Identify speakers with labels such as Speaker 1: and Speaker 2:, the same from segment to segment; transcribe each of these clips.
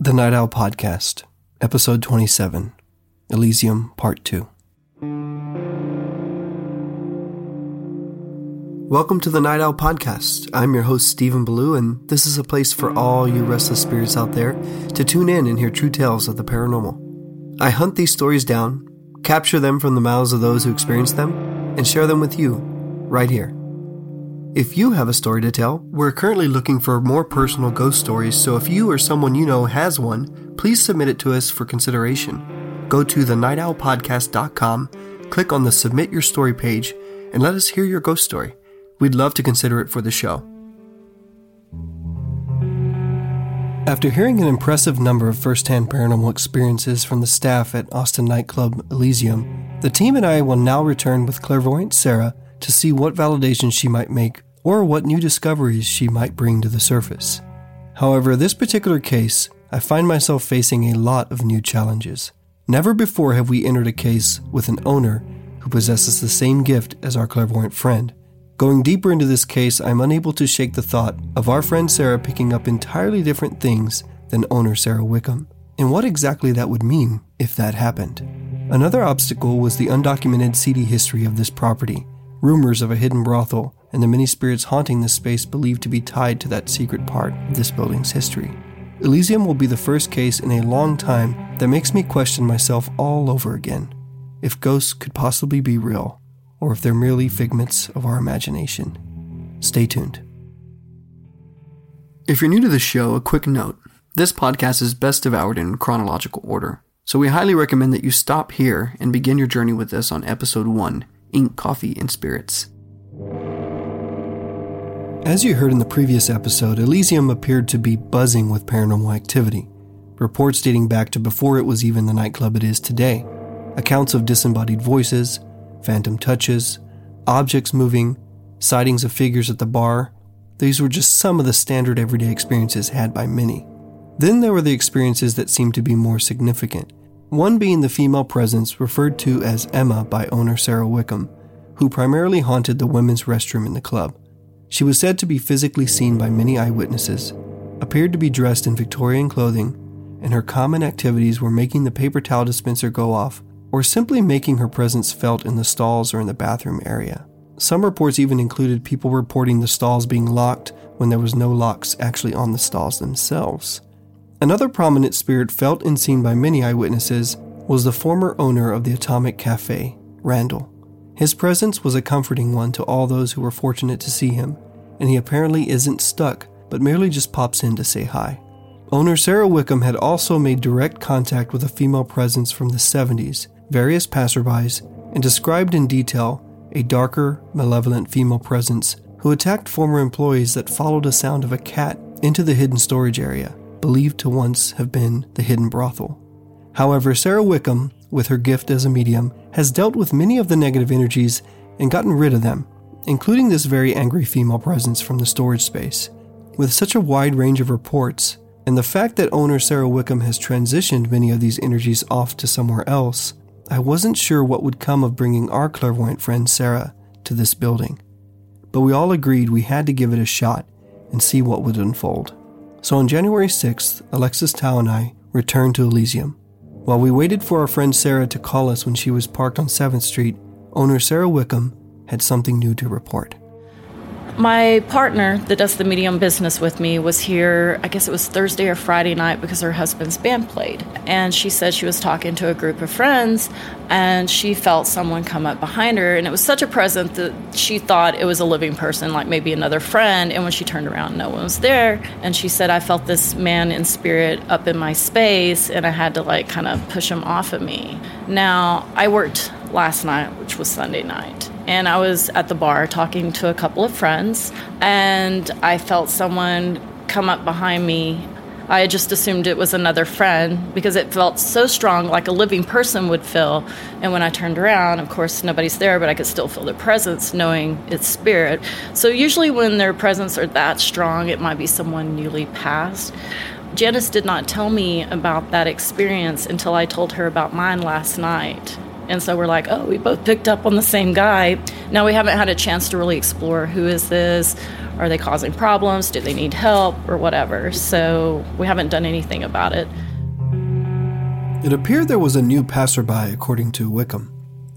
Speaker 1: The Night Owl Podcast, Episode 27, Elysium Part 2. Welcome to the Night Owl Podcast. I'm your host, Stephen Ballou, and this is a place for all you restless spirits out there to tune in and hear true tales of the paranormal. I hunt these stories down, capture them from the mouths of those who experience them, and share them with you right here. If you have a story to tell, we're currently looking for more personal ghost stories, so if you or someone you know has one, please submit it to us for consideration. Go to thenightowlpodcast.com, click on the Submit Your Story page, and let us hear your ghost story. We'd love to consider it for the show. After hearing an impressive number of first hand paranormal experiences from the staff at Austin nightclub Elysium, the team and I will now return with clairvoyant Sara to see what validation she might make or what new discoveries she might bring to the surface. However, this particular case, I find myself facing a lot of new challenges. Never before have we entered a case with an owner who possesses the same gift as our clairvoyant friend. Going deeper into this case, I'm unable to shake the thought of our friend Sara picking up entirely different things than owner Sara Wickham, and what exactly that would mean if that happened. Another obstacle was the undocumented seedy history of this property, rumors of a hidden brothel, and the many spirits haunting this space believed to be tied to that secret part of this building's history. Elysium will be the first case in a long time that makes me question myself all over again if ghosts could possibly be real, or if they're merely figments of our imagination. Stay tuned. If you're new to the show, a quick note. This podcast is best devoured in chronological order, so we highly recommend that you stop here and begin your journey with us on episode 1 Ink, Coffee, and Spirits. As you heard in the previous episode, Elysium appeared to be buzzing with paranormal activity. Reports dating back to before it was even the nightclub it is today. Accounts of disembodied voices, phantom touches, objects moving, sightings of figures at the bar. These were just some of the standard everyday experiences had by many. Then there were the experiences that seemed to be more significant, one being the female presence referred to as Emma by owner Sara Wickham, who primarily haunted the women's restroom in the club. She was said to be physically seen by many eyewitnesses, appeared to be dressed in Victorian clothing, and her common activities were making the paper towel dispenser go off or simply making her presence felt in the stalls or in the bathroom area. Some reports even included people reporting the stalls being locked when there was no locks actually on the stalls themselves. Another prominent spirit felt and seen by many eyewitnesses was the former owner of the Atomic Cafe, Randall. His presence was a comforting one to all those who were fortunate to see him, and he apparently isn't stuck, but merely just pops in to say hi. Owner Sara Wickham had also made direct contact with a female presence from the 70s, various passerbys, and described in detail a darker, malevolent female presence who attacked former employees that followed a sound of a cat into the hidden storage area, believed to once have been the hidden brothel. However, Sara Wickham with her gift as a medium, has dealt with many of the negative energies and gotten rid of them, including this very angry female presence from the storage space. With such a wide range of reports, and the fact that owner Sara Wickham has transitioned many of these energies off to somewhere else, I wasn't sure what would come of bringing our clairvoyant friend Sara to this building. But we all agreed we had to give it a shot and see what would unfold. So on January 6th, Alexis Tao and I returned to Elysium. While we waited for our friend Sara to call us when she was parked on 7th Street, owner Sara Wickham had something new to report.
Speaker 2: My partner that does the medium business with me was here, I guess it was Thursday or Friday night because her husband's band played. And she said she was talking to a group of friends and she felt someone come up behind her. And it was such a presence that she thought it was a living person, like maybe another friend. And when she turned around, no one was there. And she said, I felt this man in spirit up in my space and I had to like kind of push him off of me. Now, I worked last night, which was Sunday night and I was at the bar talking to a couple of friends, and I felt someone come up behind me. I just assumed it was another friend because it felt so strong, like a living person would feel. And when I turned around, of course, nobody's there, but I could still feel their presence, knowing its spirit. So, usually, when their presence are that strong, it might be someone newly passed. Janice did not tell me about that experience until I told her about mine last night. And so we're like, oh, we both picked up on the same guy. Now we haven't had a chance to really explore who is this Are they causing problems? Do they need help or whatever? So we haven't done anything about it.
Speaker 1: It appeared there was a new passerby, according to Wickham.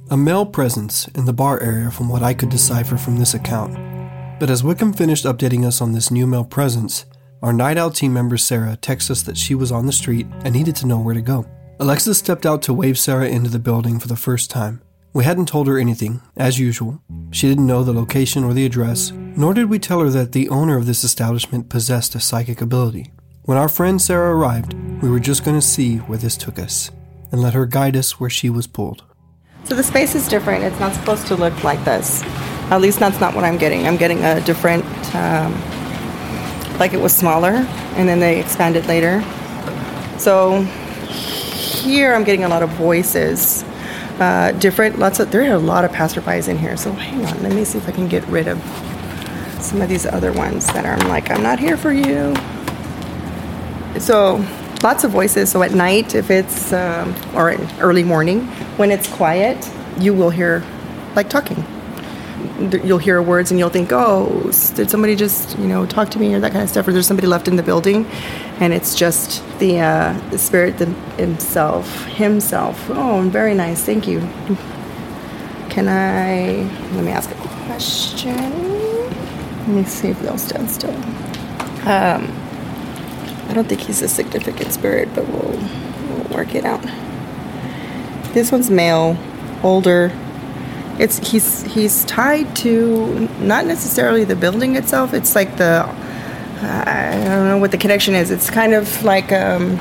Speaker 1: A male presence in the bar area, from what I could decipher from this account. But as Wickham finished updating us on this new male presence, our Night Owl team member Sara texted us that she was on the street and needed to know where to go. Alexis stepped out to wave Sara into the building for the first time. We hadn't told her anything, as usual. She didn't know the location or the address, nor did we tell her that the owner of this establishment possessed a psychic ability. When our friend Sara arrived, we were just going to see where this took us and let her guide us where she was pulled.
Speaker 3: So the space is different. It's not supposed to look like this. At least that's not what I'm getting. I'm getting a different, um, like it was smaller, and then they expanded later. So here I'm getting a lot of voices. Uh, different, lots of, there are a lot of passerbys in here. So hang on, let me see if I can get rid of some of these other ones that are I'm like, I'm not here for you. So lots of voices. So at night, if it's, um, or early morning, when it's quiet, you will hear like talking you'll hear words and you'll think, oh, did somebody just you know talk to me or that kind of stuff, or there's somebody left in the building, and it's just the, uh, the spirit the, himself, himself. Oh, very nice, thank you. Can I? Let me ask a question. Let me see if they'll stand still. Um, I don't think he's a significant spirit, but we'll, we'll work it out. This one's male, older, it's he's he's tied to not necessarily the building itself. It's like the I don't know what the connection is. It's kind of like um,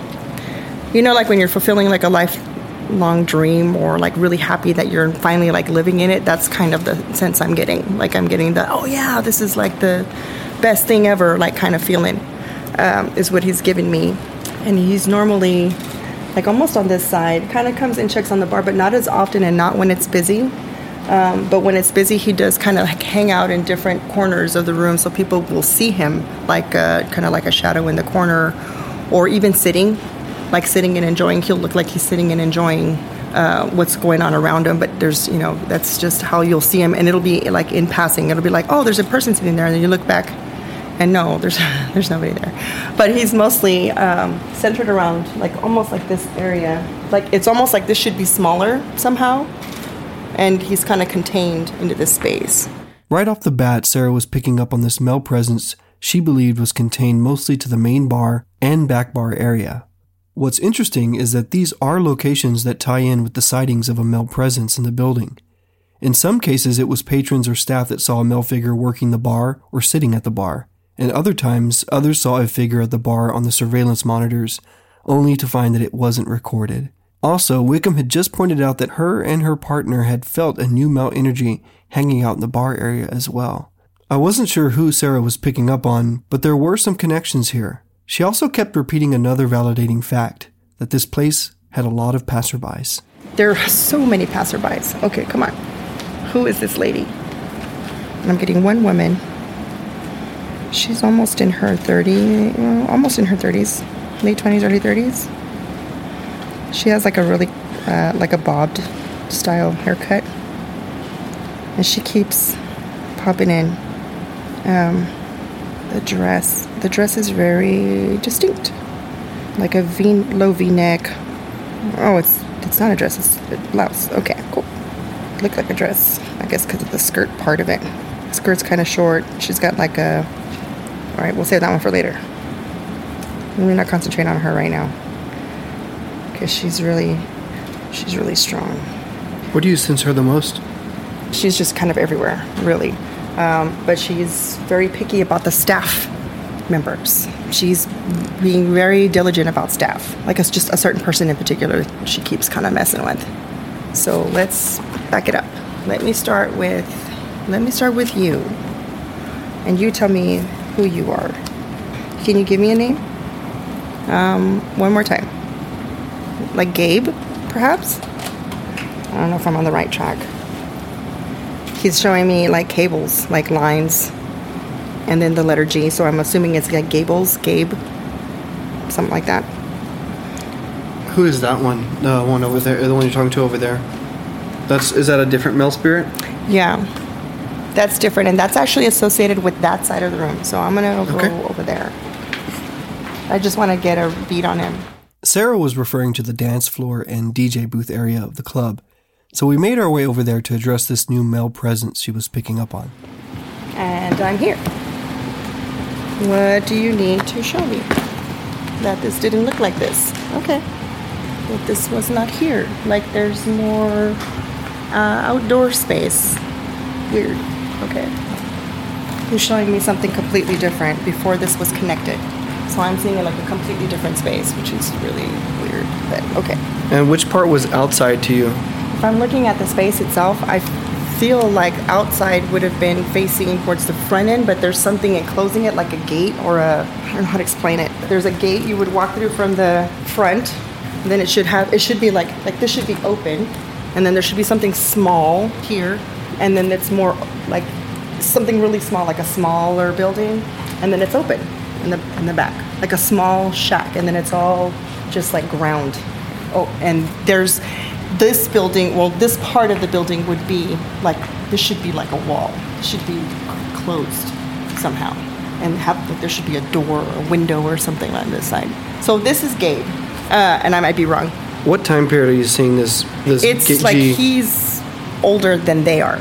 Speaker 3: you know, like when you're fulfilling like a lifelong dream or like really happy that you're finally like living in it. That's kind of the sense I'm getting. Like I'm getting the oh yeah, this is like the best thing ever. Like kind of feeling um, is what he's giving me, and he's normally like almost on this side. Kind of comes and checks on the bar, but not as often and not when it's busy. Um, but when it's busy, he does kind of like hang out in different corners of the room, so people will see him like kind of like a shadow in the corner, or even sitting, like sitting and enjoying. He'll look like he's sitting and enjoying uh, what's going on around him. But there's, you know, that's just how you'll see him, and it'll be like in passing. It'll be like, oh, there's a person sitting there, and then you look back, and no, there's there's nobody there. But he's mostly um, centered around like almost like this area. Like it's almost like this should be smaller somehow and he's kind of contained into this space.
Speaker 1: Right off the bat, Sara was picking up on this male presence she believed was contained mostly to the main bar and back bar area. What's interesting is that these are locations that tie in with the sightings of a male presence in the building. In some cases, it was patrons or staff that saw a male figure working the bar or sitting at the bar. And other times, others saw a figure at the bar on the surveillance monitors, only to find that it wasn't recorded. Also, Wickham had just pointed out that her and her partner had felt a new male energy hanging out in the bar area as well. I wasn't sure who Sara was picking up on, but there were some connections here. She also kept repeating another validating fact that this place had a lot of passerbys.
Speaker 3: There are so many passerbys. Okay, come on. Who is this lady? I'm getting one woman. She's almost in her 30, uh, almost in her 30s, late 20s, early 30s. She has like a really, uh, like a bobbed style haircut. And she keeps popping in. Um, the dress, the dress is very distinct. Like a V, low V neck. Oh, it's it's not a dress, it's a blouse. Okay, cool. Look like a dress, I guess, because of the skirt part of it. The skirt's kind of short. She's got like a. All right, we'll save that one for later. We're not concentrate on her right now because she's really, she's really strong.
Speaker 1: What do you sense her the most?
Speaker 3: She's just kind of everywhere, really. Um, but she's very picky about the staff members. She's being very diligent about staff. Like it's just a certain person in particular she keeps kind of messing with. So let's back it up. Let me start with let me start with you. And you tell me who you are. Can you give me a name? Um, one more time like Gabe, perhaps. I don't know if I'm on the right track. He's showing me like cables, like lines, and then the letter G. So I'm assuming it's like Gables, Gabe, something like that.
Speaker 1: Who is that one? The one over there, the one you're talking to over there. That's is that a different male spirit?
Speaker 3: Yeah. that's different, and that's actually associated with that side of the room. So I'm gonna go
Speaker 1: Okay.
Speaker 3: over there. I just want to get a beat on him.
Speaker 1: Sara was referring to the dance floor and DJ booth area of the club, so we made our way over there to address this new male presence she was picking up on.
Speaker 3: And I'm here. What do you need to show me? That this didn't look like this. Okay. That this was not here. Like there's more uh, outdoor space. Weird. Okay. You're showing me something completely different before this was connected. So I'm seeing it like a completely different space, which is really weird. But okay.
Speaker 1: And which part was outside to you?
Speaker 3: If I'm looking at the space itself, I feel like outside would have been facing towards the front end, but there's something enclosing it, like a gate or a I don't know how to explain it. There's a gate you would walk through from the front, and then it should have it should be like like this should be open, and then there should be something small here, and then it's more like something really small, like a smaller building, and then it's open in the in the back, like a small shack, and then it's all just like ground. Oh, and there's this building. Well, this part of the building would be like this should be like a wall. It should be closed somehow, and have like, there should be a door or a window or something on this side. So this is Gabe, uh, and I might be wrong.
Speaker 1: What time period are you seeing this? This
Speaker 3: It's
Speaker 1: G-
Speaker 3: like he's older than they are.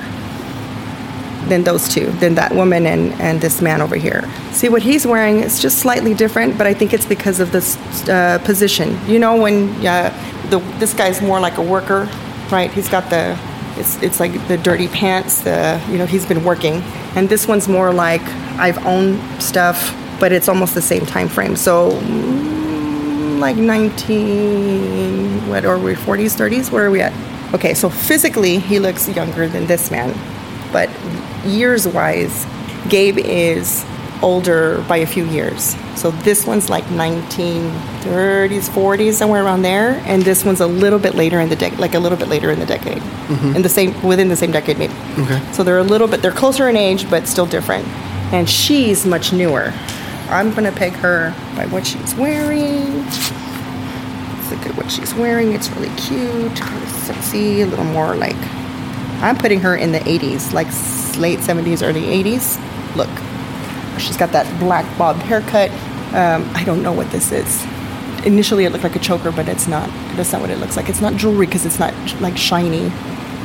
Speaker 3: Than those two, than that woman and, and this man over here. See what he's wearing is just slightly different, but I think it's because of this uh, position. You know, when uh, the this guy's more like a worker, right? He's got the it's it's like the dirty pants. The you know he's been working, and this one's more like I've owned stuff, but it's almost the same time frame. So mm, like 19 what are we 40s 30s where are we at okay so physically he looks younger than this man but years wise gabe is older by a few years so this one's like 1930s 40s somewhere around there and this one's a little bit later in the decade like a little bit later in the decade mm-hmm. in the same within the same decade maybe
Speaker 1: Okay.
Speaker 3: so they're a little bit they're closer in age but still different and she's much newer i'm gonna peg her by what she's wearing Let's look at what she's wearing. It's really cute, sexy, a little more like. I'm putting her in the 80s, like late 70s, early 80s. Look, she's got that black bob haircut. Um, I don't know what this is. Initially, it looked like a choker, but it's not. That's not what it looks like. It's not jewelry because it's not like shiny.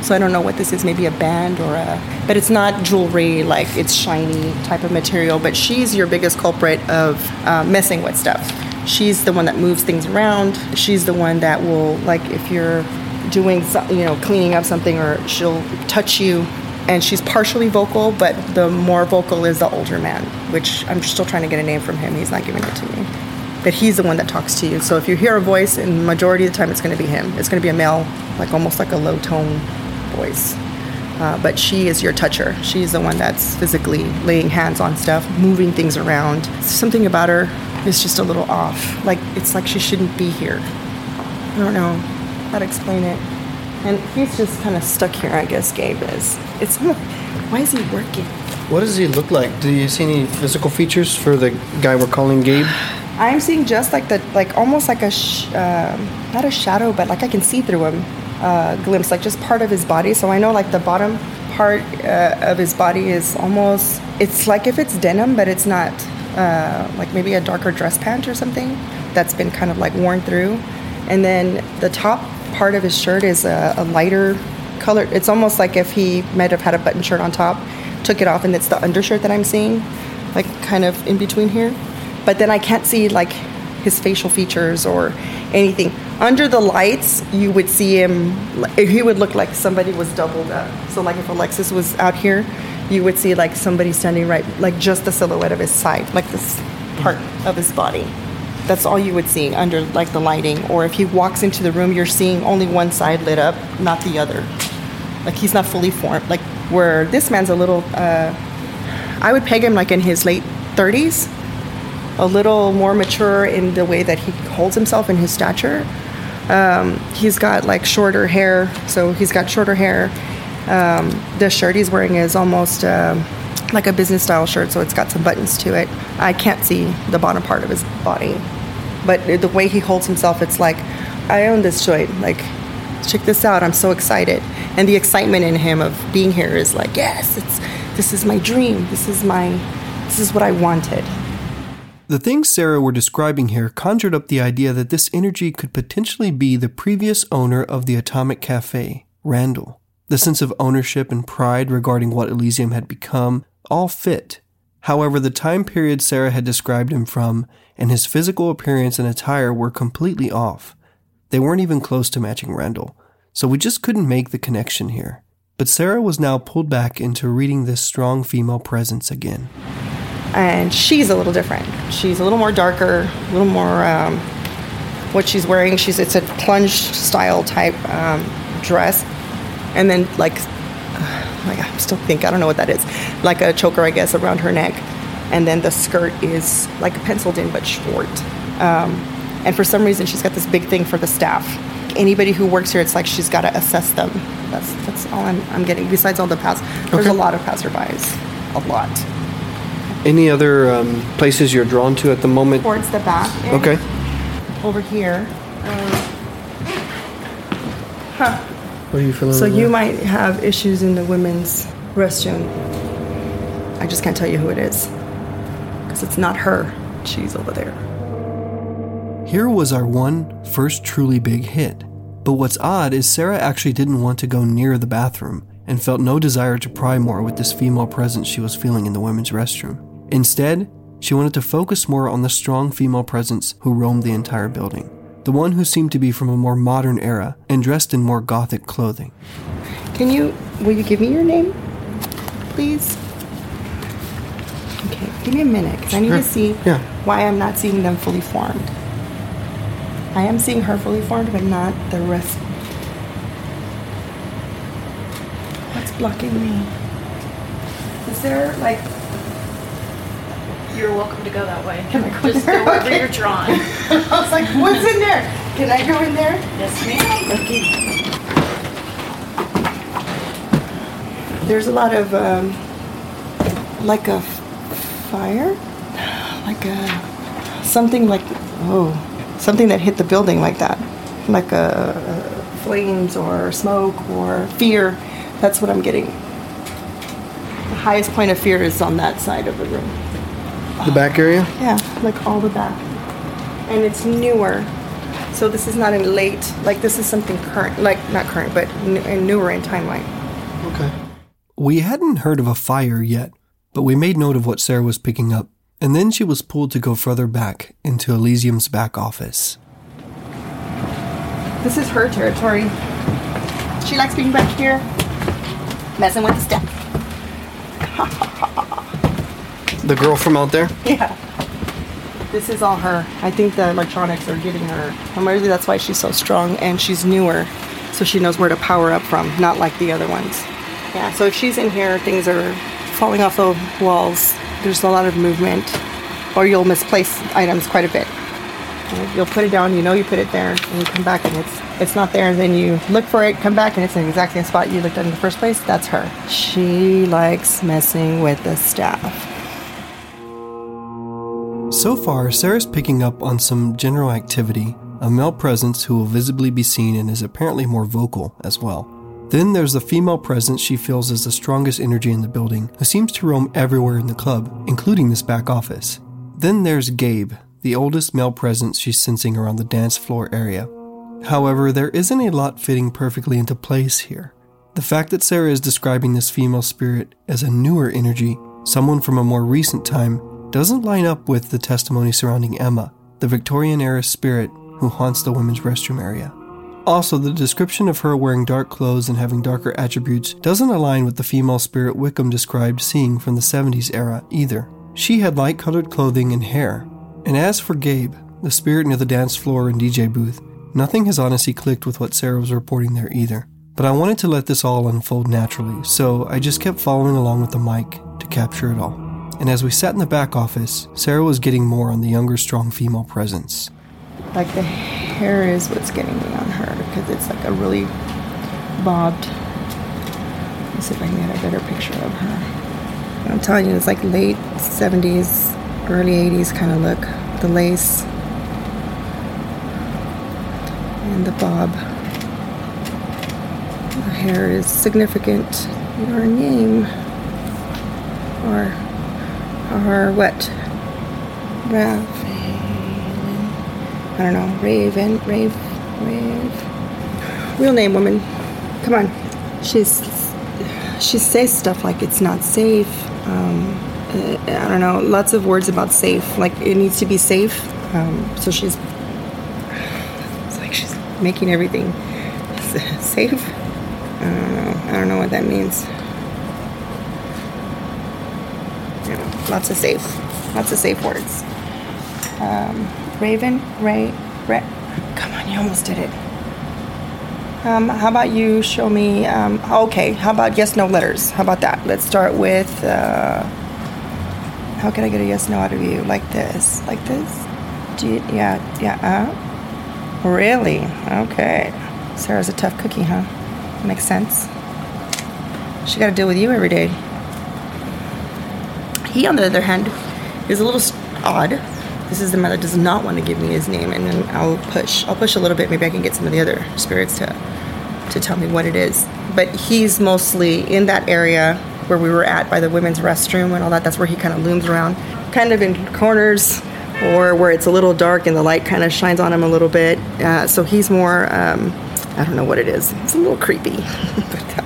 Speaker 3: So I don't know what this is. Maybe a band or a. But it's not jewelry like it's shiny type of material. But she's your biggest culprit of uh, messing with stuff. She's the one that moves things around. She's the one that will like if you're doing you know cleaning up something or she'll touch you and she's partially vocal but the more vocal is the older man which i'm still trying to get a name from him. He's not giving it to me. But he's the one that talks to you. So if you hear a voice and majority of the time it's going to be him. It's going to be a male like almost like a low tone voice. Uh, but she is your toucher. She's the one that's physically laying hands on stuff moving things around. Something about her is just a little off. Like it's like she shouldn't be here. I don't know how to explain it. And he's just kind of stuck here, I guess Gabe is. It's why is he working?
Speaker 1: what does he look like? Do you see any physical features for the guy we're calling Gabe?
Speaker 3: I'm seeing just like the like almost like a sh- um not a shadow, but like I can see through him, uh, glimpse like just part of his body. So I know like the bottom part uh, of his body is almost it's like if it's denim, but it's not. Uh, like maybe a darker dress pant or something that's been kind of like worn through, and then the top part of his shirt is a, a lighter color. It's almost like if he might have had a button shirt on top, took it off, and it's the undershirt that I'm seeing, like kind of in between here but then I can't see like his facial features or anything. Under the lights, you would see him. He would look like somebody was doubled up. So like if Alexis was out here, you would see like somebody standing right, like just the silhouette of his side, like this part of his body. That's all you would see under like the lighting. Or if he walks into the room, you're seeing only one side lit up, not the other. Like he's not fully formed. Like where this man's a little. Uh, I would peg him like in his late 30s a little more mature in the way that he holds himself in his stature. Um, he's got like shorter hair, so he's got shorter hair. Um, the shirt he's wearing is almost um, like a business style shirt, so it's got some buttons to it. I can't see the bottom part of his body, but the way he holds himself, it's like, I own this joint. Like, check this out. I'm so excited. And the excitement in him of being here is like, yes, it's this is my dream. This is my, this is what I wanted.
Speaker 1: The things Sara were describing here conjured up the idea that this energy could potentially be the previous owner of the Atomic Cafe, Randall. The sense of ownership and pride regarding what Elysium had become all fit. However, the time period Sara had described him from and his physical appearance and attire were completely off. They weren't even close to matching Randall, so we just couldn't make the connection here. But Sara was now pulled back into reading this strong female presence again.
Speaker 3: And she's a little different. She's a little more darker, a little more. Um, what she's wearing, she's it's a plunge style type um, dress, and then like, I still think I don't know what that is, like a choker I guess around her neck, and then the skirt is like penciled in but short. Um, and for some reason, she's got this big thing for the staff. Anybody who works here, it's like she's got to assess them. That's that's all I'm, I'm getting. Besides all the pass, there's
Speaker 1: Okay.
Speaker 3: a lot of passerbys, a lot.
Speaker 1: Any other um, places you're drawn to at the moment?
Speaker 3: Towards the back.
Speaker 1: Okay.
Speaker 3: Over here.
Speaker 1: What are you feeling?
Speaker 3: So
Speaker 1: over
Speaker 3: you might have issues in the women's restroom. I just can't tell you who it is because it's not her. She's over there.
Speaker 1: Here was our one first truly big hit. But what's odd is Sara actually didn't want to go near the bathroom and felt no desire to pry more with this female presence she was feeling in the women's restroom. Instead, she wanted to focus more on the strong female presence who roamed the entire building. The one who seemed to be from a more modern era and dressed in more gothic clothing.
Speaker 3: Can you, will you give me your name, please? Okay, give me a minute because I need
Speaker 1: Sure.
Speaker 3: to see
Speaker 1: Yeah.
Speaker 3: why I'm not seeing them fully formed. I am seeing her fully formed, but not the rest. What's blocking me? Is there like
Speaker 2: You're welcome to go that way.
Speaker 3: Can I go
Speaker 2: Just
Speaker 3: there?
Speaker 2: go wherever
Speaker 3: Okay.
Speaker 2: you're drawn.
Speaker 3: I was like, what's in there? Can I go in there?
Speaker 2: yes, ma'am.
Speaker 3: Okay. There's a lot of um, like a f- fire, like a something like oh something that hit the building like that, like a, a flames or smoke or fear. That's what I'm getting. The highest point of fear is on that side of the room.
Speaker 1: The back area?
Speaker 3: Yeah, like all the back. And it's newer. So this is not in late, like this is something current, like not current, but n- and newer in timeline.
Speaker 1: Okay. We hadn't heard of a fire yet, but we made note of what Sara was picking up, and then she was pulled to go further back into Elysium's back office.
Speaker 3: This is her territory. She likes being back here, messing with the stuff.
Speaker 1: The girl from out there?
Speaker 3: Yeah. This is all her. I think the electronics are getting her. And maybe that's why she's so strong and she's newer. So she knows where to power up from, not like the other ones. Yeah, so if she's in here, things are falling off the walls. There's a lot of movement. Or you'll misplace items quite a bit. You'll put it down, you know you put it there, and you come back and it's it's not there, and then you look for it, come back, and it's in exactly the spot you looked at in the first place. That's her. She likes messing with the staff.
Speaker 1: So far, Sara's picking up on some general activity, a male presence who will visibly be seen and is apparently more vocal as well. Then there's the female presence she feels is the strongest energy in the building, who seems to roam everywhere in the club, including this back office. Then there's Gabe, the oldest male presence she's sensing around the dance floor area. However, there isn't a lot fitting perfectly into place here. The fact that Sara is describing this female spirit as a newer energy, someone from a more recent time, doesn't line up with the testimony surrounding Emma, the Victorian era spirit who haunts the women's restroom area. Also, the description of her wearing dark clothes and having darker attributes doesn't align with the female spirit Wickham described seeing from the 70s era either. She had light colored clothing and hair. And as for Gabe, the spirit near the dance floor and DJ booth, nothing has honestly clicked with what Sara was reporting there either. But I wanted to let this all unfold naturally, so I just kept following along with the mic to capture it all. And as we sat in the back office, Sara was getting more on the younger, strong female presence.
Speaker 3: Like the hair is what's getting me on her because it's like a really bobbed. Let me see if I can get a better picture of her. I'm telling you, it's like late 70s, early 80s kind of look. The lace and the bob. The hair is significant. Your name. or or what? Raven. I don't know. Raven. Rave. Rave. Real name, woman. Come on. She's she says stuff like it's not safe. Um, uh, I don't know. Lots of words about safe. Like it needs to be safe. Um, so she's it's like she's making everything safe. I don't know. I don't know what that means. Yeah, lots of safe. Lots of safe words. Um, Raven, Ray, Ray. Come on, you almost did it. Um, how about you show me? Um, okay, how about yes no letters? How about that? Let's start with. Uh, how can I get a yes no out of you? Like this? Like this? Do you, yeah, yeah, uh? Really? Okay. Sara's a tough cookie, huh? Makes sense. She got to deal with you every day. He, on the other hand, is a little odd. This is the man that does not want to give me his name, and then I'll push. I'll push a little bit. Maybe I can get some of the other spirits to to tell me what it is. But he's mostly in that area where we were at by the women's restroom and all that. That's where he kind of looms around, kind of in corners or where it's a little dark and the light kind of shines on him a little bit. Uh, so he's more. Um, I don't know what it is. It's a little creepy. it's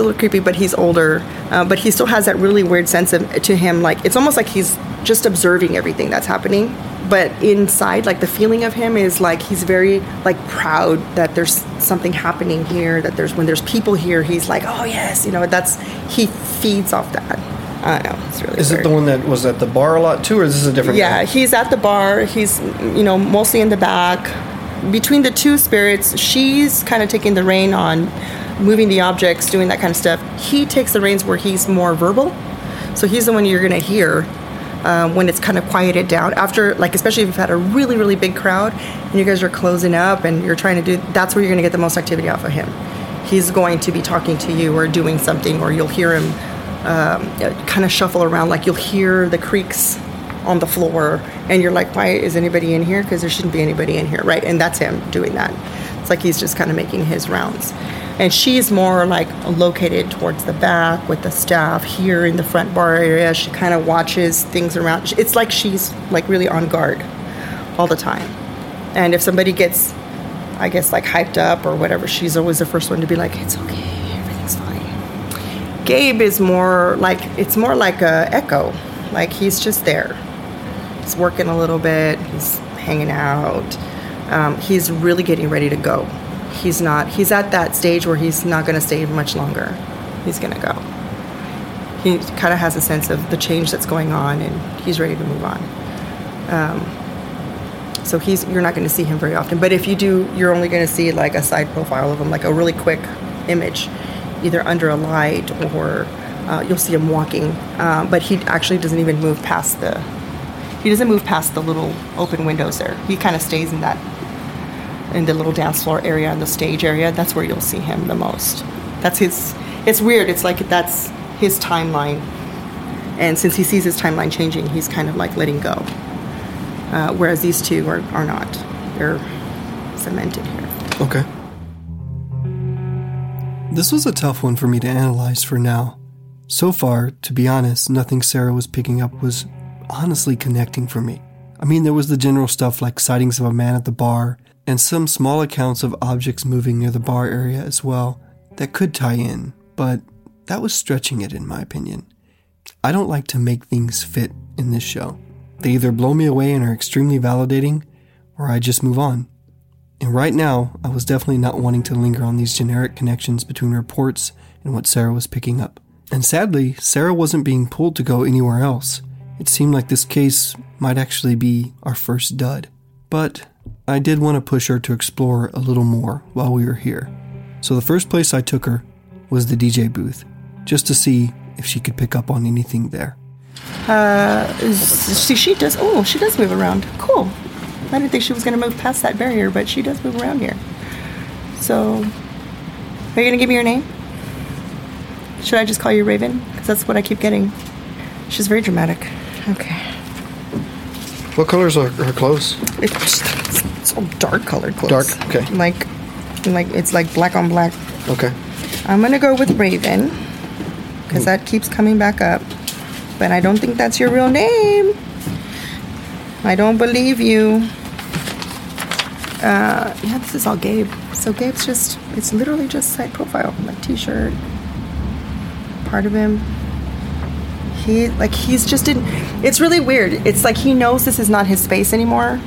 Speaker 3: a little creepy, but he's older. Uh, but he still has that really weird sense of, to him. Like it's almost like he's just observing everything that's happening. But inside, like the feeling of him is like he's very like proud that there's something happening here. That there's when there's people here, he's like, oh yes, you know. That's he feeds off that. I don't know. It's really.
Speaker 1: Is
Speaker 3: weird.
Speaker 1: it the one that was at the bar a lot too, or is this a different?
Speaker 3: Yeah,
Speaker 1: guy?
Speaker 3: he's at the bar. He's, you know, mostly in the back. Between the two spirits, she's kind of taking the reign on moving the objects, doing that kind of stuff. He takes the reins where he's more verbal. So he's the one you're going to hear um, when it's kind of quieted down. After, like, especially if you've had a really, really big crowd and you guys are closing up and you're trying to do, that's where you're going to get the most activity off of him. He's going to be talking to you or doing something, or you'll hear him um, kind of shuffle around. Like you'll hear the creaks on the floor, and you're like, "Why is anybody in here?" Because there shouldn't be anybody in here, right? And that's him doing that. It's like he's just kind of making his rounds. And she's more like located towards the back with the staff here in the front bar area. She kind of watches things around. It's like she's like really on guard all the time. And if somebody gets, I guess, like hyped up or whatever, she's always the first one to be like, "It's okay, everything's fine." Gabe is more like it's more like a echo, like he's just there. He's working a little bit. He's hanging out. Um, he's really getting ready to go. He's not. He's at that stage where he's not going to stay much longer. He's going to go. He kind of has a sense of the change that's going on, and he's ready to move on. Um, so he's. You're not going to see him very often. But if you do, you're only going to see like a side profile of him, like a really quick image, either under a light or uh, you'll see him walking. Um, but he actually doesn't even move past the. He doesn't move past the little open windows there. He kind of stays in that in the little dance floor area and the stage area. That's where you'll see him the most. That's his. It's weird. It's like that's his timeline, and since he sees his timeline changing, he's kind of like letting go. Uh, whereas these two are, are not. They're cemented here.
Speaker 1: Okay. This was a tough one for me to analyze for now. So far, to be honest, nothing Sara was picking up was honestly connecting for me. I mean, there was the general stuff like sightings of a man at the bar and some small accounts of objects moving near the bar area as well that could tie in, but that was stretching it in my opinion. I don't like to make things fit in this show. They either blow me away and are extremely validating, or I just move on. And right now, I was definitely not wanting to linger on these generic connections between reports and what Sara was picking up. And sadly, Sara wasn't being pulled to go anywhere else. It seemed like this case might actually be our first dud. But I did want to push her to explore a little more while we were here. So the first place I took her was the DJ booth, just to see if she could pick up on anything there.
Speaker 3: Uh, see, she does. Oh, she does move around. Cool. I didn't think she was going to move past that barrier, but she does move around here. So, are you going to give me your name? Should I just call you Raven? Because that's what I keep getting. She's very dramatic. Okay.
Speaker 1: What colors are her clothes?
Speaker 3: It's, it's all dark colored clothes.
Speaker 1: Dark, okay.
Speaker 3: Like, like it's like black on black.
Speaker 1: Okay.
Speaker 3: I'm gonna go with Raven because that keeps coming back up. but I don't think that's your real name. I don't believe you. Uh, yeah, this is all Gabe. So Gabe's just, it's literally just side profile, like t shirt, part of him. He, like, he's just in, it's really weird. It's like he knows this is not his space anymore.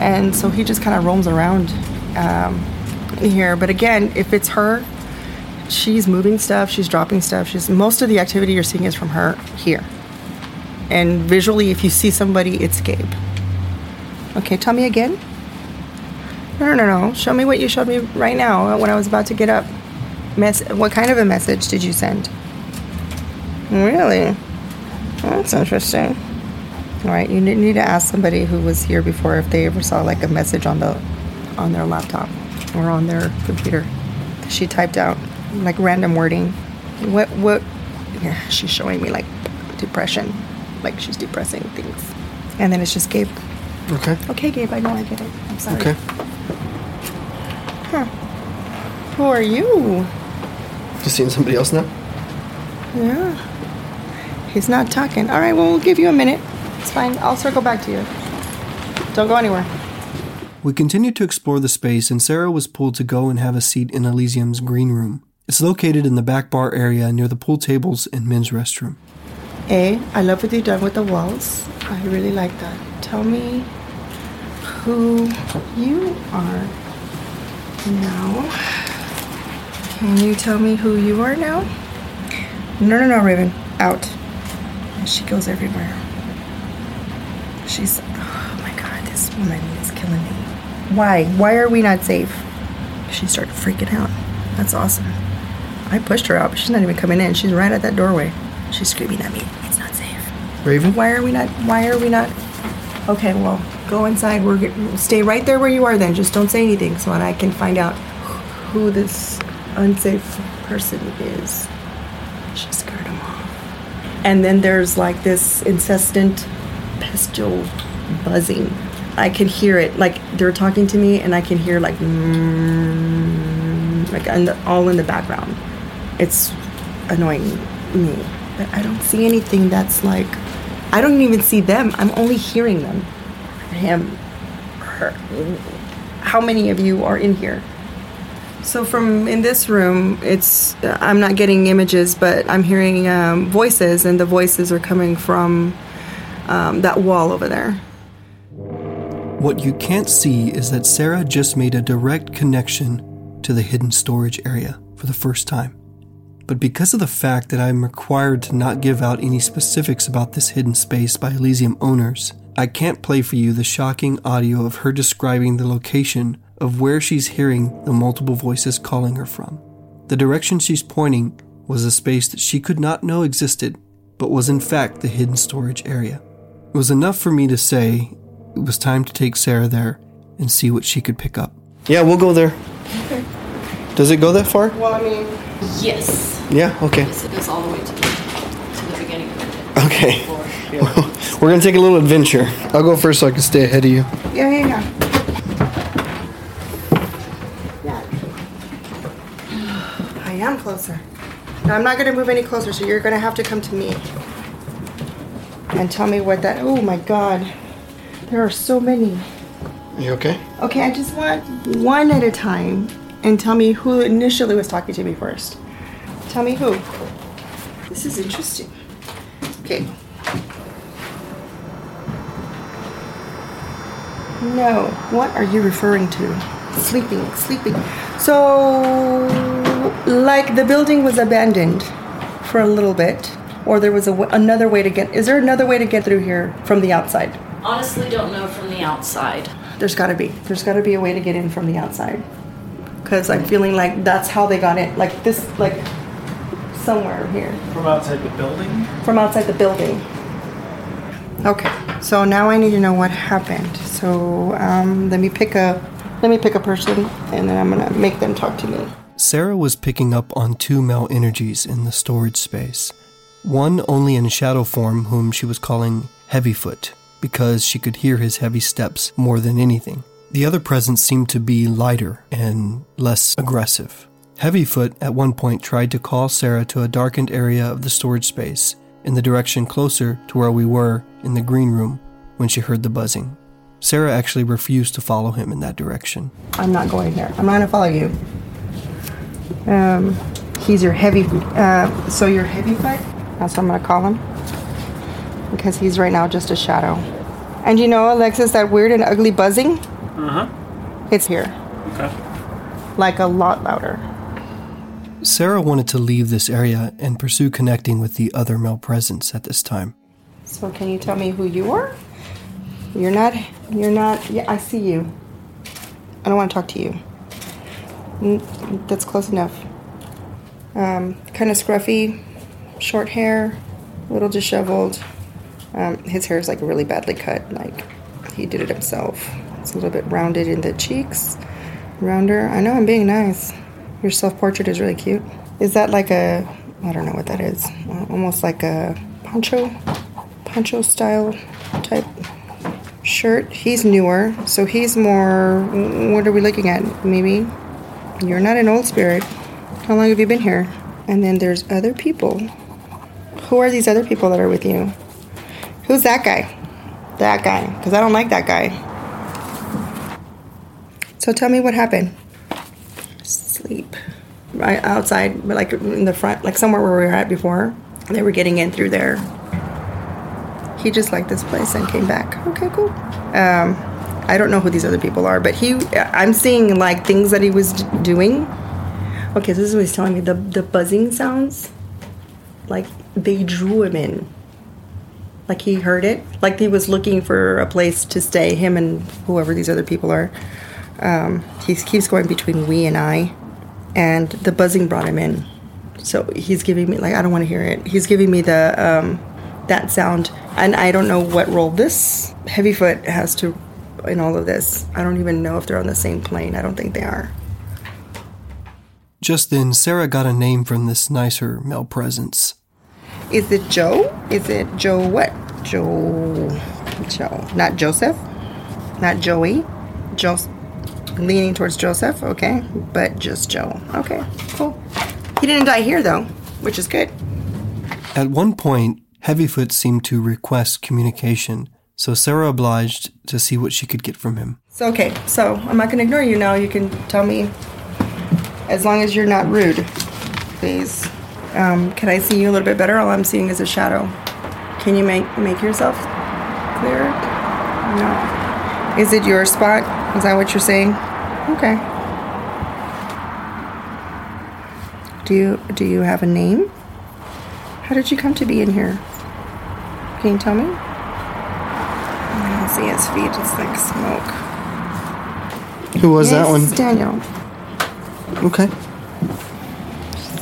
Speaker 3: And so he just kind of roams around um, here. But again, if it's her, she's moving stuff, she's dropping stuff. She's most of the activity you're seeing is from her here. And visually, if you see somebody, it's Gabe. Okay, tell me again. No, no, no. Show me what you showed me right now when I was about to get up. Mess- what kind of a message did you send? Really? That's interesting. All right, you need to ask somebody who was here before if they ever saw like a message on the on their laptop or on their computer. She typed out like random wording. What what? Yeah, she's showing me like depression, like she's depressing things, and then it's just Gabe.
Speaker 1: Okay.
Speaker 3: Okay, Gabe, I know I get it. I'm sorry.
Speaker 1: Okay.
Speaker 3: Huh. Who are you?
Speaker 1: Just seeing somebody else now?
Speaker 3: Yeah. He's not talking. All right, well, we'll give you a minute. It's fine. I'll circle back to you. Don't go anywhere.
Speaker 1: We continued to explore the space, and Sara was pulled to go and have a seat in Elysium's green room. It's located in the back bar area near the pool tables and men's restroom.
Speaker 3: A, I love what you've done with the walls. I really like that. Tell me who you are now. Can you tell me who you are now? No, no, no, Raven. Out. She goes everywhere. She's. Oh my god, this woman is killing me. Why? Why are we not safe? She started freaking out. That's awesome. I pushed her out, but she's not even coming in. She's right at that doorway. She's screaming at me. It's not safe.
Speaker 1: Raven?
Speaker 3: Why are we not? Why are we not? Okay, well, go inside. We're get, stay right there where you are. Then just don't say anything, so that I can find out who this unsafe person is. She scared him off. And then there's like this incessant pestle buzzing. I can hear it. Like they're talking to me, and I can hear like mm, like in the, all in the background. It's annoying me, but I don't see anything that's like. I don't even see them. I'm only hearing them. Him, her. How many of you are in here? So from in this room, it's I'm not getting images, but I'm hearing um, voices, and the voices are coming from um, that wall over there.
Speaker 1: What you can't see is that Sara just made a direct connection to the hidden storage area for the first time. But because of the fact that I'm required to not give out any specifics about this hidden space by Elysium owners, I can't play for you the shocking audio of her describing the location of where she's hearing the multiple voices calling her from. The direction she's pointing was a space that she could not know existed, but was in fact the hidden storage area. It was enough for me to say it was time to take Sara there and see what she could pick up. Yeah, we'll go there.
Speaker 3: Okay.
Speaker 1: Does it go that far?
Speaker 3: Well, I mean,
Speaker 2: Yes.
Speaker 1: Yeah, okay.
Speaker 2: Yes, it goes all the way to the, to the beginning of it.
Speaker 1: Okay. We're gonna take a little adventure. I'll go first so I can stay ahead of you.
Speaker 3: yeah, yeah, yeah. Yeah. I am closer. Now, I'm not going to move any closer, so you're going to have to come to me and tell me what that. Oh my God, there are so many.
Speaker 1: You okay?
Speaker 3: Okay, I just want one at a time and tell me who initially was talking to me first. Tell me who. This is interesting. Okay. No, what are you referring to? Sleeping, sleeping. So, like the building was abandoned for a little bit, or there was a w- another way to get. Is there another way to get through here from the outside?
Speaker 2: Honestly, don't know from the outside.
Speaker 3: There's got to be. There's got to be a way to get in from the outside. Because I'm feeling like that's how they got in. Like this, like somewhere here.
Speaker 4: From outside the building?
Speaker 3: From outside the building. Okay. So now I need to know what happened. So um, let me pick a, let me pick a person, and then I'm gonna make them talk to me.
Speaker 1: Sara was picking up on two male energies in the storage space. One only in shadow form, whom she was calling Heavyfoot, because she could hear his heavy steps more than anything. The other presence seemed to be lighter and less aggressive. Heavyfoot at one point tried to call Sara to a darkened area of the storage space in the direction closer to where we were in the green room when she heard the buzzing. Sara actually refused to follow him in that direction.
Speaker 3: I'm not going there. I'm not gonna follow you. Um, he's your heavy. Uh, so your heavy foot. That's what I'm gonna call him. Because he's right now just a shadow. And you know, Alexis, that weird and ugly buzzing.
Speaker 4: Uh huh.
Speaker 3: It's here,
Speaker 4: Okay.
Speaker 3: like a lot louder.
Speaker 1: Sara wanted to leave this area and pursue connecting with the other male presence at this time.
Speaker 3: So can you tell me who you are? You're not. You're not. Yeah, I see you. I don't want to talk to you. That's close enough. Um, kind of scruffy, short hair, a little disheveled. Um, his hair is like really badly cut, like he did it himself. It's a little bit rounded in the cheeks, rounder. I know I'm being nice. Your self-portrait is really cute. Is that like a? I don't know what that is. Almost like a poncho, poncho style type shirt. He's newer, so he's more. What are we looking at? Maybe you're not an old spirit. How long have you been here? And then there's other people. Who are these other people that are with you? Who's that guy? That guy. Because I don't like that guy. So tell me what happened. Sleep. Right outside, but like in the front, like somewhere where we were at before. They were getting in through there. He just liked this place and came back. Okay, cool. Um, I don't know who these other people are, but he, I'm seeing like things that he was doing. Okay, this is what he's telling me. The the buzzing sounds, like they drew him in. Like he heard it. Like he was looking for a place to stay. Him and whoever these other people are. Um, he keeps going between we and I, and the buzzing brought him in. So he's giving me like I don't want to hear it. He's giving me the um, that sound, and I don't know what role this Heavyfoot has to in all of this. I don't even know if they're on the same plane. I don't think they are.
Speaker 1: Just then, Sara got a name from this nicer male presence.
Speaker 3: Is it Joe? Is it Joe what? Joe. Joe. Not Joseph? Not Joey? Joe. Leaning towards Joseph, okay. But just Joe. Okay, cool. He didn't die here though, which is good.
Speaker 1: At one point, Heavyfoot seemed to request communication, so Sara obliged to see what she could get from him.
Speaker 3: So, okay, so I'm not gonna ignore you now. You can tell me as long as you're not rude, please. Um, can I see you a little bit better? All I'm seeing is a shadow. Can you make make yourself clearer? No. Is it your spot? Is that what you're saying? Okay. Do you do you have a name? How did you come to be in here? Can you tell me? I don't see his feet. It's like smoke.
Speaker 1: Who was
Speaker 3: Yes, that one? Daniel.
Speaker 1: Okay.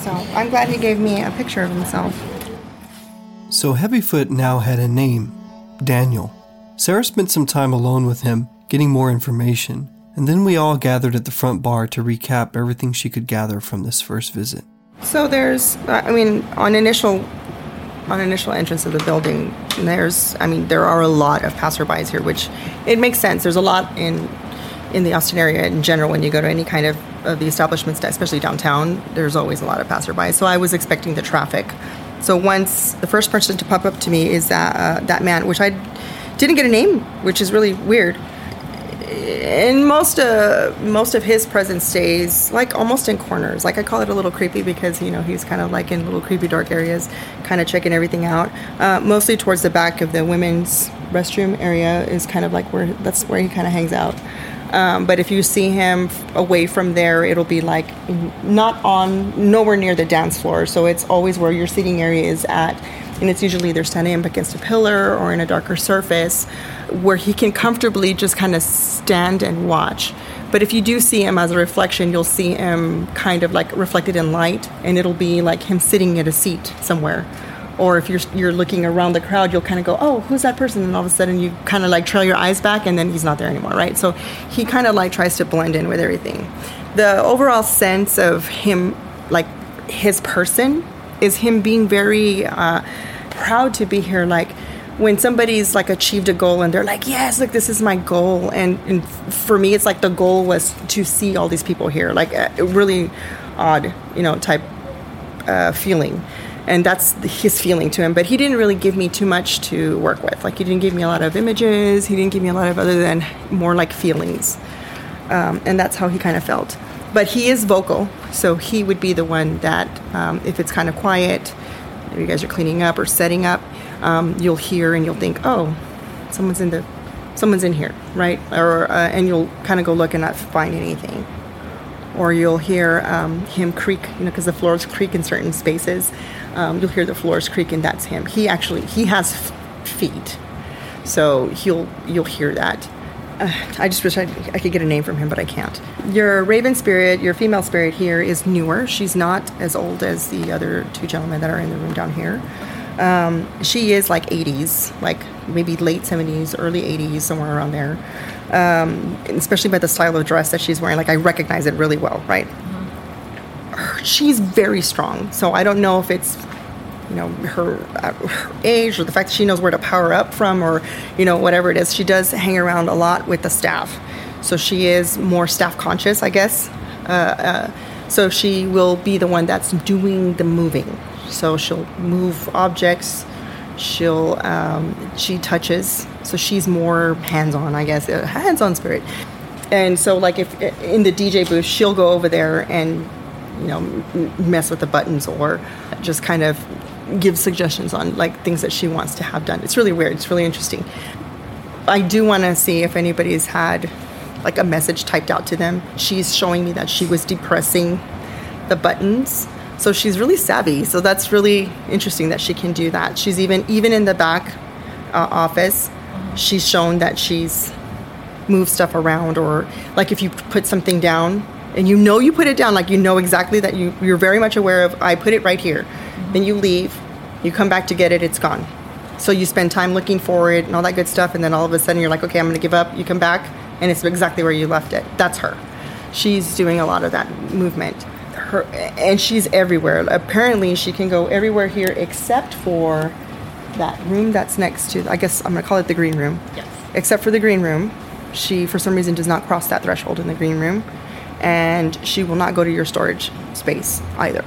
Speaker 3: So I'm glad he gave me a picture of himself.
Speaker 1: So Heavyfoot now had a name Daniel. Sara spent some time alone with him, getting more information, and then we all gathered at the front bar to recap everything she could gather from this first visit.
Speaker 3: So there's, I mean, on initial, on initial entrance of the building, there's, I mean, there are a lot of passerbys here, which it makes sense. There's a lot in, in the Austin area in general. When you go to any kind of of the establishments, especially downtown, there's always a lot of passerbys. So I was expecting the traffic. So once the first person to pop up to me is that uh, that man, which I didn't get a name, which is really weird. and most uh most of his presence stays like almost in corners. Like I call it a little creepy because you know he's kind of like in little creepy dark areas, kind of checking everything out. Uh, mostly towards the back of the women's restroom area is kind of like where that's where he kind of hangs out. Um, but if you see him away from there, it'll be like not on nowhere near the dance floor. So it's always where your seating area is at, and it's usually either standing up against a pillar or in a darker surface where he can comfortably just kind of stand and watch. But if you do see him as a reflection, you'll see him kind of like reflected in light, and it'll be like him sitting at a seat somewhere. Or if you're you're looking around the crowd, you'll kind of go, "Oh, who's that person?" And all of a sudden, you kind of like trail your eyes back, and then he's not there anymore, right? So he kind of like tries to blend in with everything. The overall sense of him, like his person, is him being very uh, proud to be here. Like when somebody's like achieved a goal and they're like, "Yes, look, this is my goal," and, and for me, it's like the goal was to see all these people here, like a really odd, you know, type uh, feeling. And that's his feeling to him. But he didn't really give me too much to work with. Like he didn't give me a lot of images. He didn't give me a lot of other than more like feelings, um, and that's how he kind of felt. But he is vocal, so he would be the one that um, if it's kind of quiet, you guys are cleaning up or setting up, um, you'll hear and you'll think, oh, someone's in the someone's in here, right? Or uh, and you'll kind of go look and not find anything or you'll hear um, him creak, you know, because the floors creak in certain spaces. Um, you'll hear the floors creak, and that's him. He actually he has f- feet, so he'll you'll hear that. Uh, I just wish I, I could get a name from him, but I can't. Your raven spirit, your female spirit here is newer. She's not as old as the other two gentlemen that are in the room down here. Um, she is like 80s, like maybe late 70s, early 80s, somewhere around there um, especially by the style of dress that she's wearing. Like I recognize it really well, right? She's very strong, so I don't know if it's you know her, uh, her, age or the fact that she knows where to power up from or you know whatever it is. She does hang around a lot with the staff, so she is more staff conscious, I guess. Uh, uh, so she will be the one that's doing the moving. So she'll move objects she'll um, she touches so she's more hands-on i guess a hands-on spirit. And so like if in the dj booth she'll go over there and you know mess with the buttons or just kind of give suggestions on like things that she wants to have done. It's really weird. It's really interesting. I do want to see if anybody's had like a message typed out to them. She's showing me that she was depressing the buttons so she's really savvy. So that's really interesting that she can do that. She's even even in the back uh, office, she's shown that she's moved stuff around or like if you put something down and you know you put it down like you know exactly that you you're very much aware of I put it right here. Mm-hmm. Then you leave, you come back to get it, it's gone. So you spend time looking for it and all that good stuff and then all of a sudden you're like, "Okay, I'm going to give up." You come back and it's exactly where you left it. That's her. She's doing a lot of that movement her and she's everywhere. Apparently, she can go everywhere here except for that room that's next to. I guess I'm gonna call it the green room.
Speaker 2: Yes.
Speaker 3: Except for the green room, she for some reason does not cross that threshold in the green room, and she will not go to your storage space either.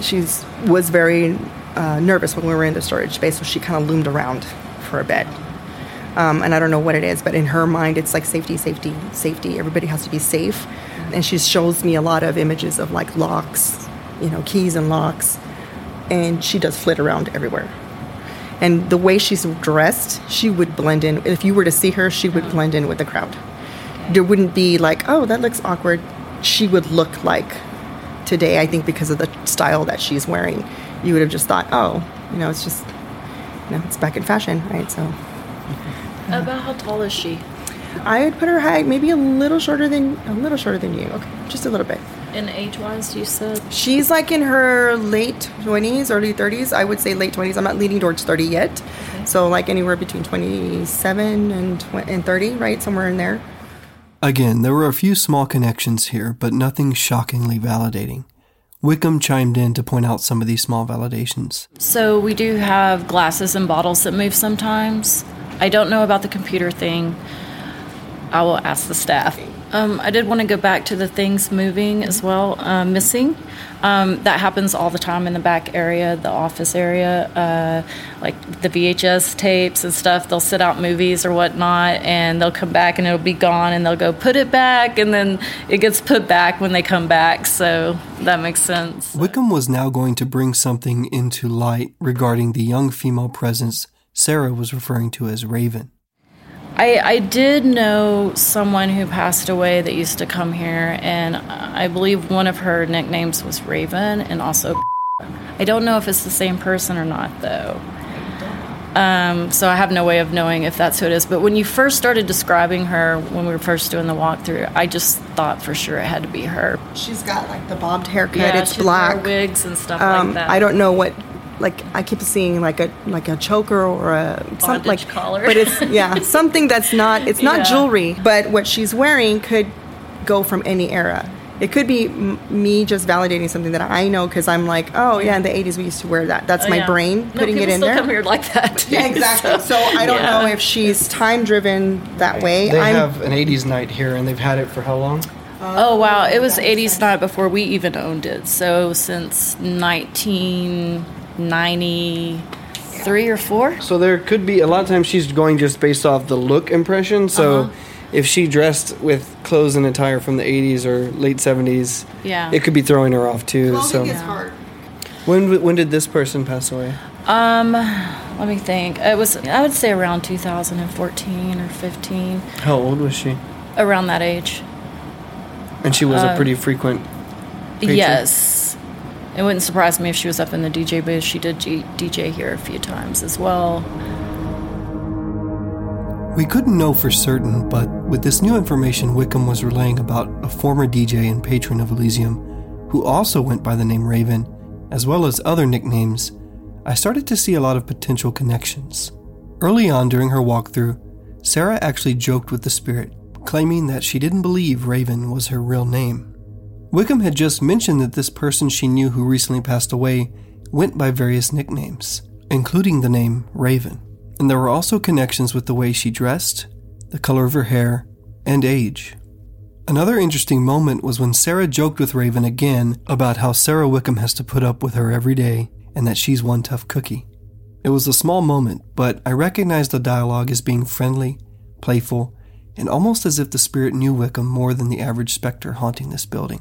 Speaker 3: She's was very uh, nervous when we were in the storage space, so she kind of loomed around for a bit. Um, and I don't know what it is, but in her mind, it's like safety, safety, safety. Everybody has to be safe and she shows me a lot of images of like locks, you know, keys and locks, and she does flit around everywhere. And the way she's dressed, she would blend in. If you were to see her, she would blend in with the crowd. There wouldn't be like, oh, that looks awkward. She would look like today, I think, because of the style that she's wearing, you would have just thought, oh, you know, it's just, you know, it's back in fashion, right? So.
Speaker 2: About how tall is she?
Speaker 3: I would put her height maybe a little shorter than a little shorter than you.
Speaker 2: Okay.
Speaker 3: Just a little bit.
Speaker 2: In age wise, you said?
Speaker 3: She's like in her late 20s, early 30s. I would say late 20s. I'm not leaning towards 30 yet. Okay. So, like anywhere between 27 and, 20, and 30, right? Somewhere in there.
Speaker 1: Again, there were a few small connections here, but nothing shockingly validating. Wickham chimed in to point out some of these small validations.
Speaker 2: So, we do have glasses and bottles that move sometimes. I don't know about the computer thing. I will ask the staff. Um, I did want to go back to the things moving as well, uh, missing. Um, that happens all the time in the back area, the office area, uh, like the VHS tapes and stuff. They'll sit out movies or whatnot, and they'll come back and it'll be gone, and they'll go put it back, and then it gets put back when they come back. So that makes sense.
Speaker 1: Wickham was now going to bring something into light regarding the young female presence Sara was referring to as Raven.
Speaker 2: I, I did know someone who passed away that used to come here, and I believe one of her nicknames was Raven and also. I don't know if it's the same person or not, though. Um, so I have no way of knowing if that's who it is. But when you first started describing her, when we were first doing the walkthrough, I just thought for sure it had to be her.
Speaker 3: She's got like the bobbed haircut.
Speaker 2: Yeah,
Speaker 3: it's black
Speaker 2: wigs and stuff um, like that.
Speaker 3: I don't know what like I keep seeing like a like a choker or a
Speaker 2: something like collar.
Speaker 3: but it's yeah something that's not it's not yeah. jewelry but what she's wearing could go from any era it could be m- me just validating something that I know because I'm like, oh yeah, in the '80s we used to wear that. That's oh, my yeah. brain putting
Speaker 2: no,
Speaker 3: it in
Speaker 2: still
Speaker 3: there.
Speaker 2: Come here like that.
Speaker 3: Too, yeah, exactly. So, so I don't yeah. know if she's time driven that way.
Speaker 4: They I'm, have an '80s night here, and they've had it for how long?
Speaker 2: Oh wow, it was '80s night before we even owned it. So since 19 93 or 4.
Speaker 4: So there could be a lot of times she's going just based off the look impression. So
Speaker 2: Uh-huh.
Speaker 4: if she dressed with clothes and attire from the 80s or late 70s,
Speaker 2: Yeah.
Speaker 4: it could be throwing her off too. so
Speaker 3: hard.
Speaker 4: when when did this person pass away?
Speaker 2: Um, let me think. It was, I would say around 2014 or 15,
Speaker 4: How old was she?
Speaker 2: around that age.
Speaker 4: And she was
Speaker 2: Uh,
Speaker 4: a pretty frequent. patron?
Speaker 2: Yes. It wouldn't surprise me if she was up in the DJ booth. She did G- DJ here a few times as well.
Speaker 1: We couldn't know for certain, but with this new information Wickham was relaying about a former DJ and patron of Elysium, who also went by the name Raven, as well as other nicknames, I started to see a lot of potential connections. Early on during her walkthrough, Sara actually joked with the spirit, claiming that she didn't believe Raven was her real name. Wickham had just mentioned that this person she knew who recently passed away went by various nicknames, including the name Raven. And there were also connections with the way she dressed, the color of her hair, and age. Another interesting moment was when Sara joked with Raven again about how Sara Wickham has to put up with her every day and that she's one tough cookie. It was a small moment, but I recognized the dialogue as being friendly, playful, and almost as if the spirit knew Wickham more than the average specter haunting this building.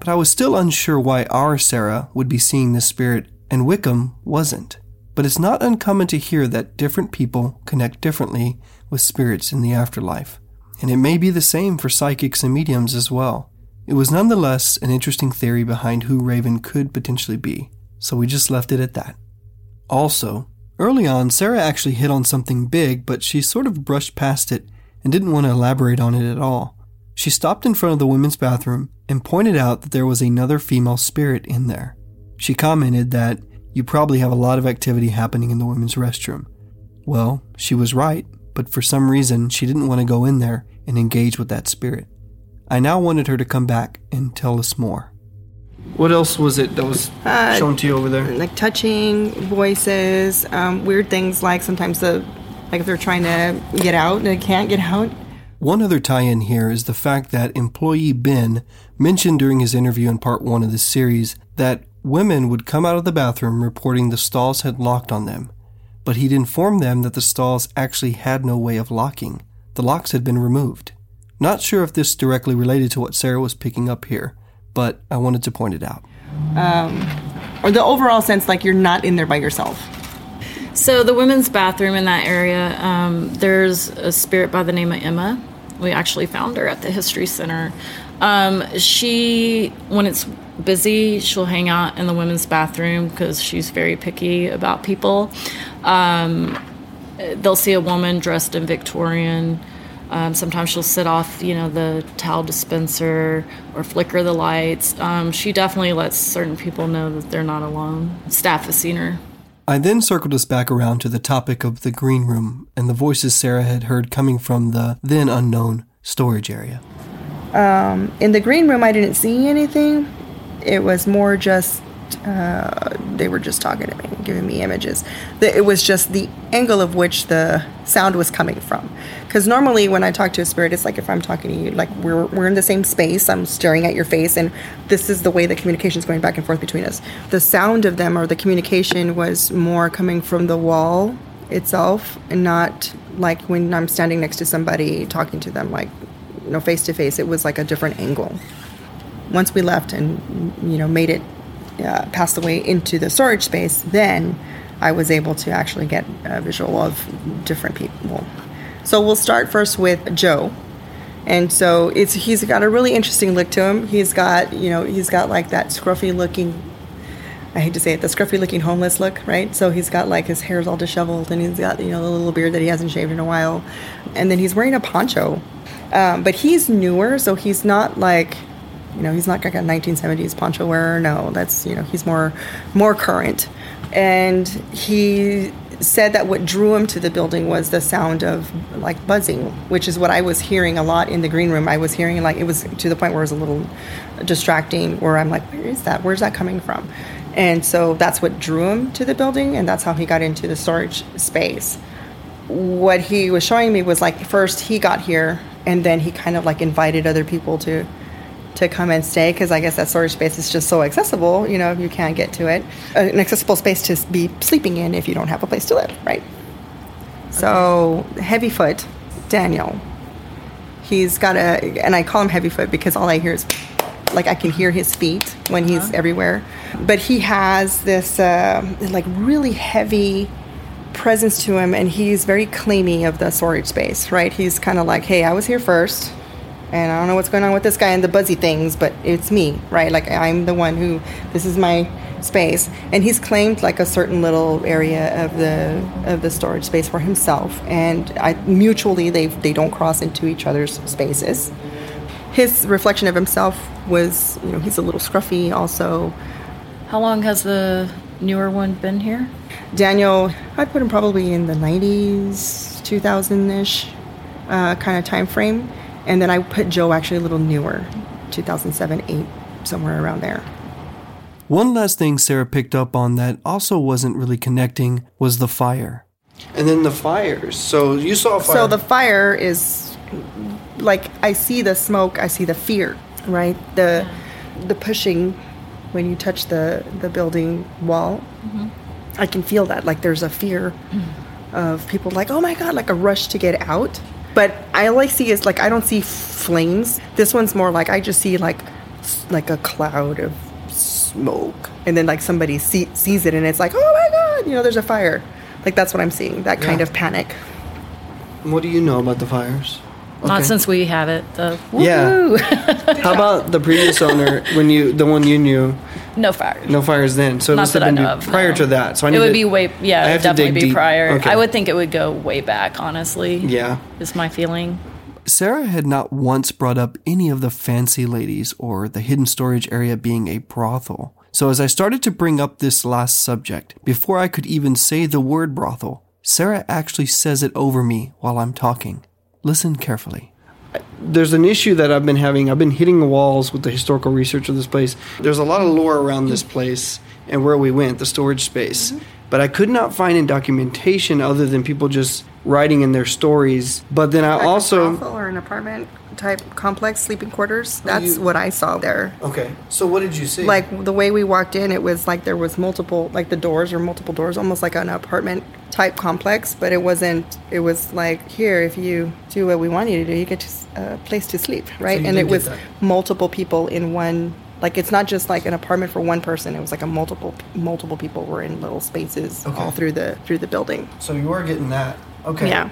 Speaker 1: But I was still unsure why our Sara would be seeing this spirit and Wickham wasn't. But it's not uncommon to hear that different people connect differently with spirits in the afterlife. And it may be the same for psychics and mediums as well. It was nonetheless an interesting theory behind who Raven could potentially be, so we just left it at that. Also, early on, Sara actually hit on something big, but she sort of brushed past it and didn't want to elaborate on it at all. She stopped in front of the women's bathroom and pointed out that there was another female spirit in there. She commented that you probably have a lot of activity happening in the women's restroom. Well, she was right, but for some reason she didn't want to go in there and engage with that spirit. I now wanted her to come back and tell us more.
Speaker 4: What else was it that was
Speaker 3: Uh,
Speaker 4: shown to you over there?
Speaker 3: Like touching, voices, um, weird things like sometimes the, like if they're trying to get out and they can't get out.
Speaker 1: One other tie in here is the fact that employee Ben mentioned during his interview in part one of this series that women would come out of the bathroom reporting the stalls had locked on them, but he'd informed them that the stalls actually had no way of locking. The locks had been removed. Not sure if this directly related to what Sara was picking up here, but I wanted to point it out.
Speaker 3: Or the overall sense like you're not in there by yourself.
Speaker 2: So the women's bathroom in that area, um, there's a spirit by the name of Emma. We actually found her at the History Center. Um, she, when it's busy, she'll hang out in the women's bathroom because she's very picky about people. Um, they'll see a woman dressed in Victorian. Um, sometimes she'll sit off, you know, the towel dispenser or flicker the lights. Um, she definitely lets certain people know that they're not alone. Staff has seen her.
Speaker 1: I then circled us back around to the topic of the green room and the voices Sara had heard coming from the then unknown storage area.
Speaker 3: Um, In the green room, I didn't see anything. It was more just uh, they were just talking to me, and giving me images. It was just the angle of which the sound was coming from. Because normally, when I talk to a spirit, it's like if I'm talking to you, like we're we're in the same space. I'm staring at your face, and this is the way the communication is going back and forth between us. The sound of them or the communication was more coming from the wall itself, and not like when I'm standing next to somebody talking to them, like you know, face to face. It was like a different angle. Once we left and you know made it uh, past the way into the storage space, then I was able to actually get a visual of different people. So we'll start first with Joe. And so it's he's got a really interesting look to him. He's got, you know, he's got like that scruffy looking I hate to say it, the scruffy looking homeless look, right? So he's got like his hair's all disheveled and he's got, you know, the little beard that he hasn't shaved in a while. And then he's wearing a poncho. Um, but he's newer, so he's not like you know, he's not like a 1970s poncho wearer. No, that's you know, he's more more current. And he said that what drew him to the building was the sound of like buzzing, which is what I was hearing a lot in the green room. I was hearing like it was to the point where it was a little distracting where I'm like, where is that? Where's that coming from? And so that's what drew him to the building and that's how he got into the storage space. What he was showing me was like first he got here and then he kind of like invited other people to to come and stay because I guess that storage space is just so accessible. You know, you can't get to it. An accessible space to be sleeping in if you don't have a place to live, right? So Heavyfoot, Daniel, he's got a, and I call him Heavyfoot because all I hear is, like I can hear his feet when he's everywhere. But he has this uh, like really heavy presence to him, and he's very claimy of the storage space, right? He's kind of like, hey, I was here first and I don't know what's going on with this guy and the buzzy things, but it's me, right? Like I'm the one who this is my space, and he's claimed like a certain little area of the of the storage space for himself, and I, mutually they they don't cross into each other's spaces. His reflection of himself was, you know, he's a little scruffy. Also,
Speaker 2: How long has the newer one been here?
Speaker 3: Daniel, I'd put him probably in the 90s, 2000 ish uh, kind of time frame. And then I put Joe actually a little newer, 2007, 8, somewhere around there.
Speaker 1: One last thing Sara picked up on that also wasn't really connecting was the fire.
Speaker 4: And then the fires. So you saw a fire.
Speaker 3: So the fire is like I see the smoke, I see the fear, right? The the pushing when you touch the the building wall. Mm-hmm. I can feel that like there's a fear mm-hmm. of people like, "Oh my god," like a rush to get out. But I all I see is like I don't see flames. This one's more like I just see like like a cloud of smoke and then like somebody see, sees it and it's like, "Oh my god," you know, there's a fire. Like that's what I'm seeing. That kind
Speaker 4: Yeah.
Speaker 3: of panic.
Speaker 4: what do you know about the fires?
Speaker 2: Not since we have it, though.
Speaker 4: Yeah.
Speaker 2: Woo!
Speaker 4: How about the previous owner when you the one you knew?
Speaker 2: No fires.
Speaker 4: No fires then. So it
Speaker 2: Not
Speaker 4: must
Speaker 2: that
Speaker 4: have
Speaker 2: I
Speaker 4: been
Speaker 2: know
Speaker 4: be-
Speaker 2: of.
Speaker 4: prior
Speaker 2: no.
Speaker 4: to that. So I need it
Speaker 2: would
Speaker 4: to-
Speaker 2: be way,
Speaker 4: I
Speaker 2: yeah,
Speaker 4: have to dig
Speaker 2: definitely be
Speaker 4: deep.
Speaker 2: prior.
Speaker 4: Okay.
Speaker 2: I would think it would go way back. Honestly,
Speaker 4: Yeah.
Speaker 2: is my feeling.
Speaker 1: Sara had not once brought up any of the fancy ladies or the hidden storage area being a brothel. So as I started to bring up this last subject, before I could even say the word brothel, Sara actually says it over me while I'm talking. Listen carefully.
Speaker 4: There's an issue that I've been having. I've been hitting the walls with the historical research of this place. There's a lot of lore around this place and where we went, the storage space. Mm-hmm. But I could not find in documentation other than people just writing in their stories. But then I
Speaker 3: Like
Speaker 4: also
Speaker 3: or an apartment type complex, sleeping quarters. That's
Speaker 4: you-
Speaker 3: what I saw there.
Speaker 4: Okay. So what did you see?
Speaker 3: Like the way we walked in, it was like there was multiple, like the doors or multiple doors, almost like an apartment type complex. But it wasn't. It was like here, if you do what we want you to do, you get a uh, place to sleep, right?
Speaker 4: you
Speaker 3: and it was
Speaker 4: that.
Speaker 3: multiple people in one. Like it's not just like an apartment for one person. It was like a multiple multiple people were in little spaces
Speaker 4: Okay.
Speaker 3: all through the through the building.
Speaker 4: so you were getting that. Okay.
Speaker 3: Yeah.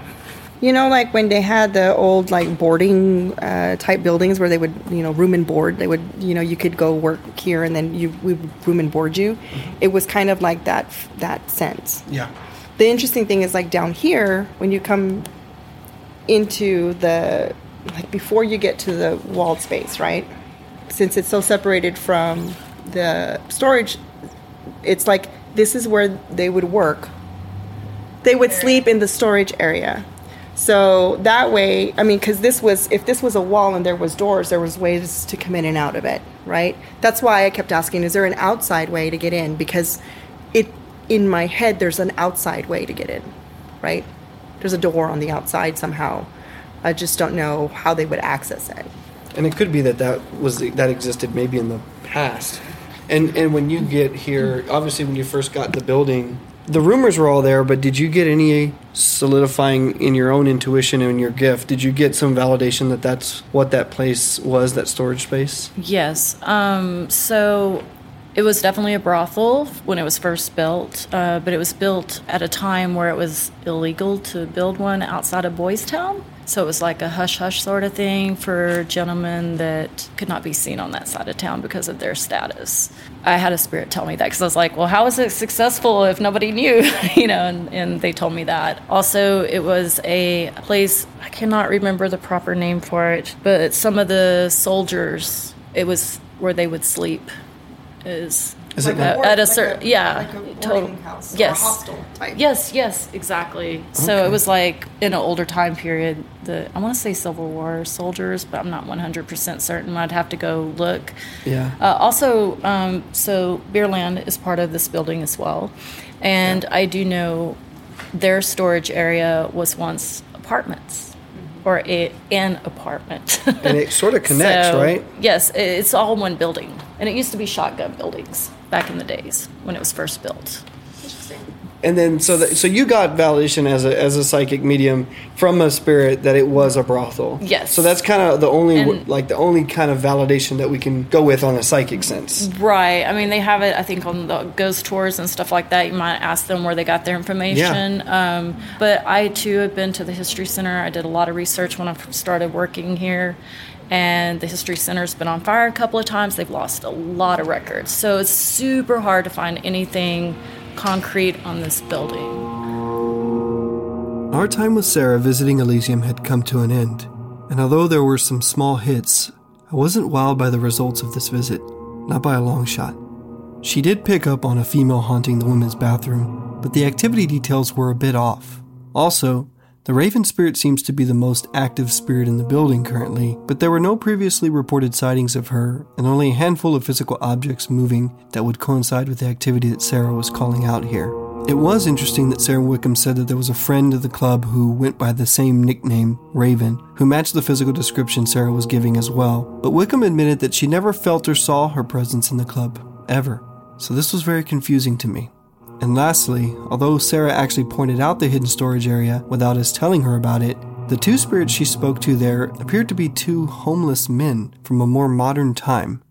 Speaker 3: You know, like when they had the old like boarding uh, type buildings where they would, you know, room and board. They would, you know, you could go work here and then you we would room and board you. It was kind of like that that sense.
Speaker 4: Yeah.
Speaker 3: The interesting thing is like down here when you come into the like before you get to the walled space, right? Since it's so separated from the storage, it's like this is where they would work. They would sleep in the storage area. So that way, I mean, because this was, if this was a wall and there was doors, there was ways to come in and out of it, right? That's why I kept asking, is there an outside way to get in? Because it, in my head, there's an outside way to get in, right? There's a door on the outside somehow. I just don't know how they would access it.
Speaker 4: And it could be that that was that existed maybe in the past. And and when you get here, obviously when you first got the building, the rumors were all there. But did you get any solidifying in your own intuition and your gift? Did you get some validation that that's what that place was, that storage space?
Speaker 2: Yes. Um, so it was definitely a brothel when it was first built, uh, but it was built at a time where it was illegal to build one outside of Boys Town. So it was like a hush hush sort of thing for gentlemen that could not be seen on that side of town because of their status. I had a spirit tell me that because I was like, well, how is it successful if nobody knew? you know, and, and they told me that. Also, it was a place, I cannot remember the proper name for it, but some of the soldiers, it was where they would sleep. Is
Speaker 4: Is it
Speaker 2: at,
Speaker 4: like-
Speaker 2: at a certain yeah
Speaker 3: like a
Speaker 2: total
Speaker 3: house or a
Speaker 2: yes
Speaker 3: hostel type.
Speaker 2: yes yes exactly so it was like in an older time period the I want to say Civil War soldiers but I'm not 100% certain I'd have to go look
Speaker 4: Yeah.
Speaker 2: uh, also, um, so Beerland is part of this building as well, and I do know their storage area was once apartments. or a, an apartment.
Speaker 4: And it sort of connects,
Speaker 2: So,
Speaker 4: right?
Speaker 2: Yes, it's all one building. And it used to be shotgun buildings back in the days when it was first built. Interesting.
Speaker 4: And then so that, so you got validation as a as a psychic medium from a spirit that it was a brothel.
Speaker 2: Yes.
Speaker 4: So that's kind of the only
Speaker 2: And-
Speaker 4: like the only kind of validation that we can go with on a psychic sense.
Speaker 2: Right. I mean, they have it, I think, on the ghost tours and stuff like that. You might ask them where they got their information. Um, but I, too, have been to the History Center. I did a lot of research when I started working here. And the History Center's been on fire a couple of times. They've lost a lot of records. So it's super hard to find anything concrete on this building.
Speaker 1: Our time with Sara visiting Elysium had come to an end, and although there were some small hits, I wasn't wowed by the results of this visit, not by a long shot. She did pick up on a female haunting the women's bathroom, but the activity details were a bit off. Also, the Raven Spirit seems to be the most active spirit in the building currently, but there were no previously reported sightings of her, and only a handful of physical objects moving that would coincide with the activity that Sara was calling out here. It was interesting that Sara Wickham said that there was a friend of the club who went by the same nickname, Raven, who matched the physical description Sara was giving as well, but Wickham admitted that she never felt or saw her presence in the club, ever. So this was very confusing to me. And lastly, although Sara actually pointed out the hidden storage area without us telling her about it, the two spirits she spoke to there appeared to be two homeless men from a more modern time.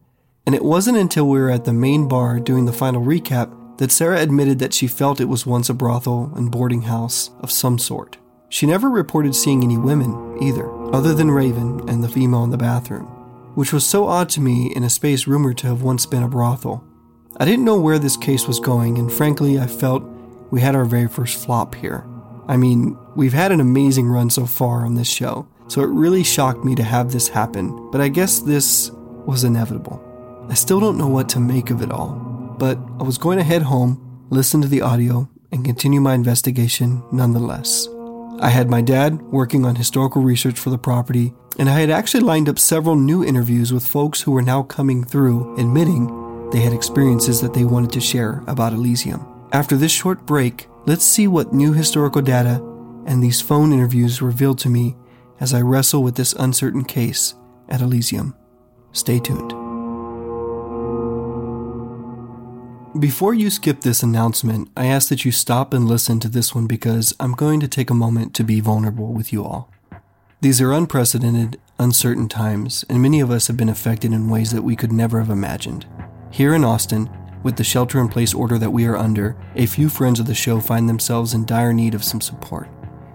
Speaker 1: And it wasn't until we were at the main bar doing the final recap that Sara admitted that she felt it was once a brothel and boarding house of some sort. She never reported seeing any women either, other than Raven and the female in the bathroom, which was so odd to me in a space rumored to have once been a brothel. I didn't know where this case was going, and frankly, I felt we had our very first flop here. I mean, we've had an amazing run so far on this show, so it really shocked me to have this happen, but I guess this was inevitable. I still don't know what to make of it all, but I was going to head home, listen to the audio, and continue my investigation nonetheless. I had my dad working on historical research for the property, and I had actually lined up several new interviews with folks who were now coming through admitting they had experiences that they wanted to share about Elysium. After this short break, let's see what new historical data and these phone interviews revealed to me as I wrestle with this uncertain case at Elysium. Stay tuned. Before you skip this announcement, I ask that you stop and listen to this one because I'm going to take a moment to be vulnerable with you all. These are unprecedented, uncertain times, and many of us have been affected in ways that we could never have imagined. Here in Austin, with the shelter in place order that we are under, a few friends of the show find themselves in dire need of some support.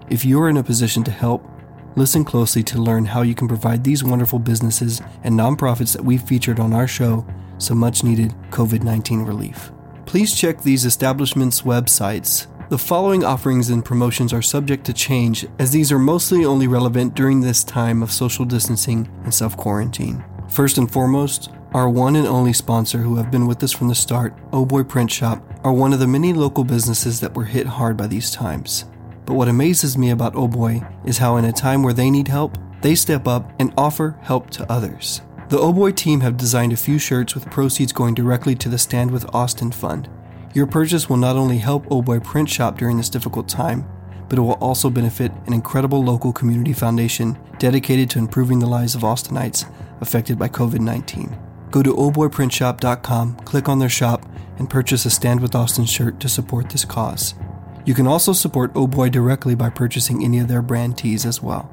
Speaker 1: If you are in a position to help, listen closely to learn how you can provide these wonderful businesses and nonprofits that we've featured on our show some much needed COVID 19 relief. Please check these establishments' websites. The following offerings and promotions are subject to change as these are mostly only relevant during this time of social distancing and self quarantine. First and foremost, our one and only sponsor who have been with us from the start, Oh Boy Print Shop, are one of the many local businesses that were hit hard by these times. But what amazes me about Oh Boy is how, in a time where they need help, they step up and offer help to others. The Oh Boy team have designed a few shirts with proceeds going directly to the Stand with Austin Fund. Your purchase will not only help Oh Boy Print Shop during this difficult time, but it will also benefit an incredible local community foundation dedicated to improving the lives of Austinites affected by COVID 19. Go to ohboyprintshop.com, click on their shop, and purchase a Stand with Austin shirt to support this cause. You can also support Oh Boy directly by purchasing any of their brand tees as well.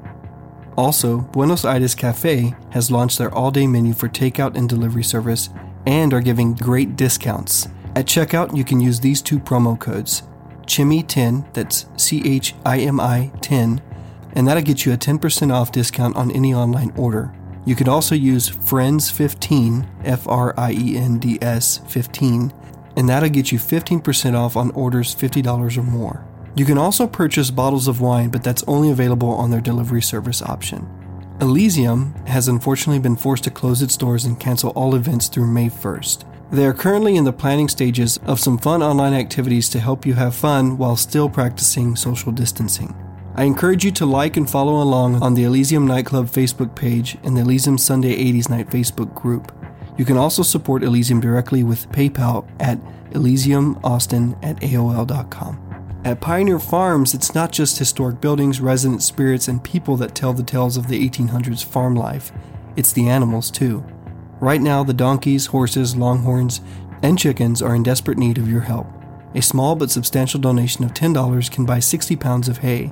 Speaker 1: Also, Buenos Aires Cafe has launched their all day menu for takeout and delivery service and are giving great discounts. At checkout, you can use these two promo codes CHIMI10, that's C H I M I 10, and that'll get you a 10% off discount on any online order. You could also use FRIENDS15, F R I E N D S 15, and that'll get you 15% off on orders $50 or more. You can also purchase bottles of wine, but that's only available on their delivery service option. Elysium has unfortunately been forced to close its doors and cancel all events through May 1st. They are currently in the planning stages of some fun online activities to help you have fun while still practicing social distancing. I encourage you to like and follow along on the Elysium Nightclub Facebook page and the Elysium Sunday 80s Night Facebook group. You can also support Elysium directly with PayPal at elysiumaustin at AOL.com. At Pioneer Farms, it's not just historic buildings, resident spirits, and people that tell the tales of the 1800s farm life, it's the animals too. Right now, the donkeys, horses, longhorns, and chickens are in desperate need of your help. A small but substantial donation of $10 can buy 60 pounds of hay,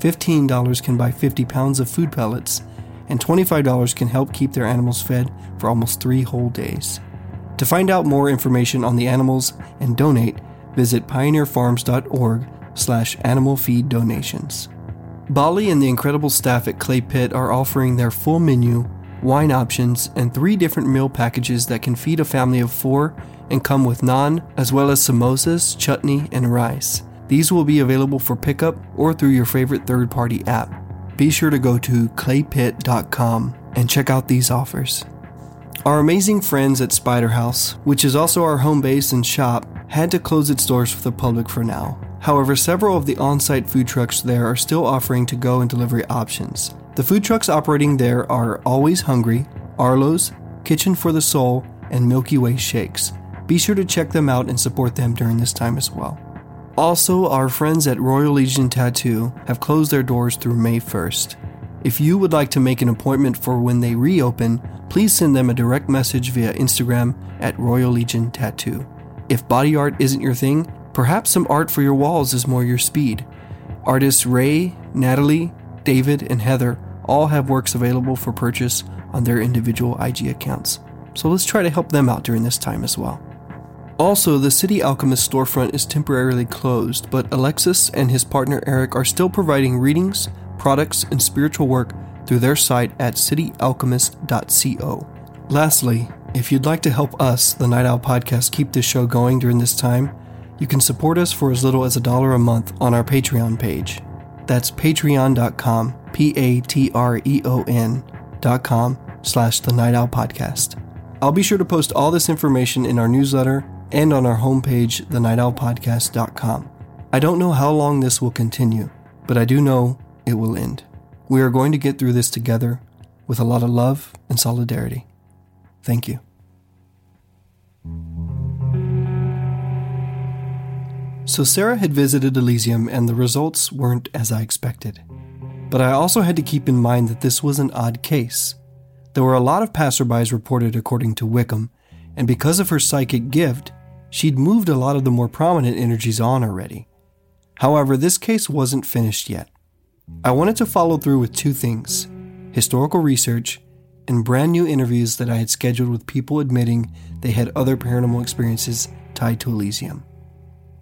Speaker 1: $15 can buy 50 pounds of food pellets, and $25 can help keep their animals fed for almost three whole days. To find out more information on the animals and donate, visit pioneerfarms.org slash animal feed donations. Bali and the incredible staff at Clay Pit are offering their full menu, wine options, and three different meal packages that can feed a family of four and come with naan, as well as samosas, chutney, and rice. These will be available for pickup or through your favorite third party app. Be sure to go to claypit.com and check out these offers. Our amazing friends at Spider House, which is also our home base and shop, had to close its doors for the public for now. However, several of the on site food trucks there are still offering to go and delivery options. The food trucks operating there are Always Hungry, Arlo's, Kitchen for the Soul, and Milky Way Shakes. Be sure to check them out and support them during this time as well. Also, our friends at Royal Legion Tattoo have closed their doors through May 1st. If you would like to make an appointment for when they reopen, please send them a direct message via Instagram at Royal Legion Tattoo. If body art isn't your thing, perhaps some art for your walls is more your speed. Artists Ray, Natalie, David, and Heather all have works available for purchase on their individual IG accounts. So let's try to help them out during this time as well. Also, the City Alchemist storefront is temporarily closed, but Alexis and his partner Eric are still providing readings, products, and spiritual work through their site at cityalchemist.co. Lastly, if you'd like to help us, the Night Owl Podcast, keep this show going during this time, you can support us for as little as a dollar a month on our Patreon page. That's patreon.com, P A T R E O N dot com slash the Night Owl Podcast. I'll be sure to post all this information in our newsletter and on our homepage, thenightowlpodcast.com. I don't know how long this will continue, but I do know it will end. We are going to get through this together with a lot of love and solidarity. Thank you. So, Sara had visited Elysium, and the results weren't as I expected. But I also had to keep in mind that this was an odd case. There were a lot of passerbys reported according to Wickham, and because of her psychic gift, she'd moved a lot of the more prominent energies on already. However, this case wasn't finished yet. I wanted to follow through with two things historical research and brand new interviews that I had scheduled with people admitting they had other paranormal experiences tied to Elysium.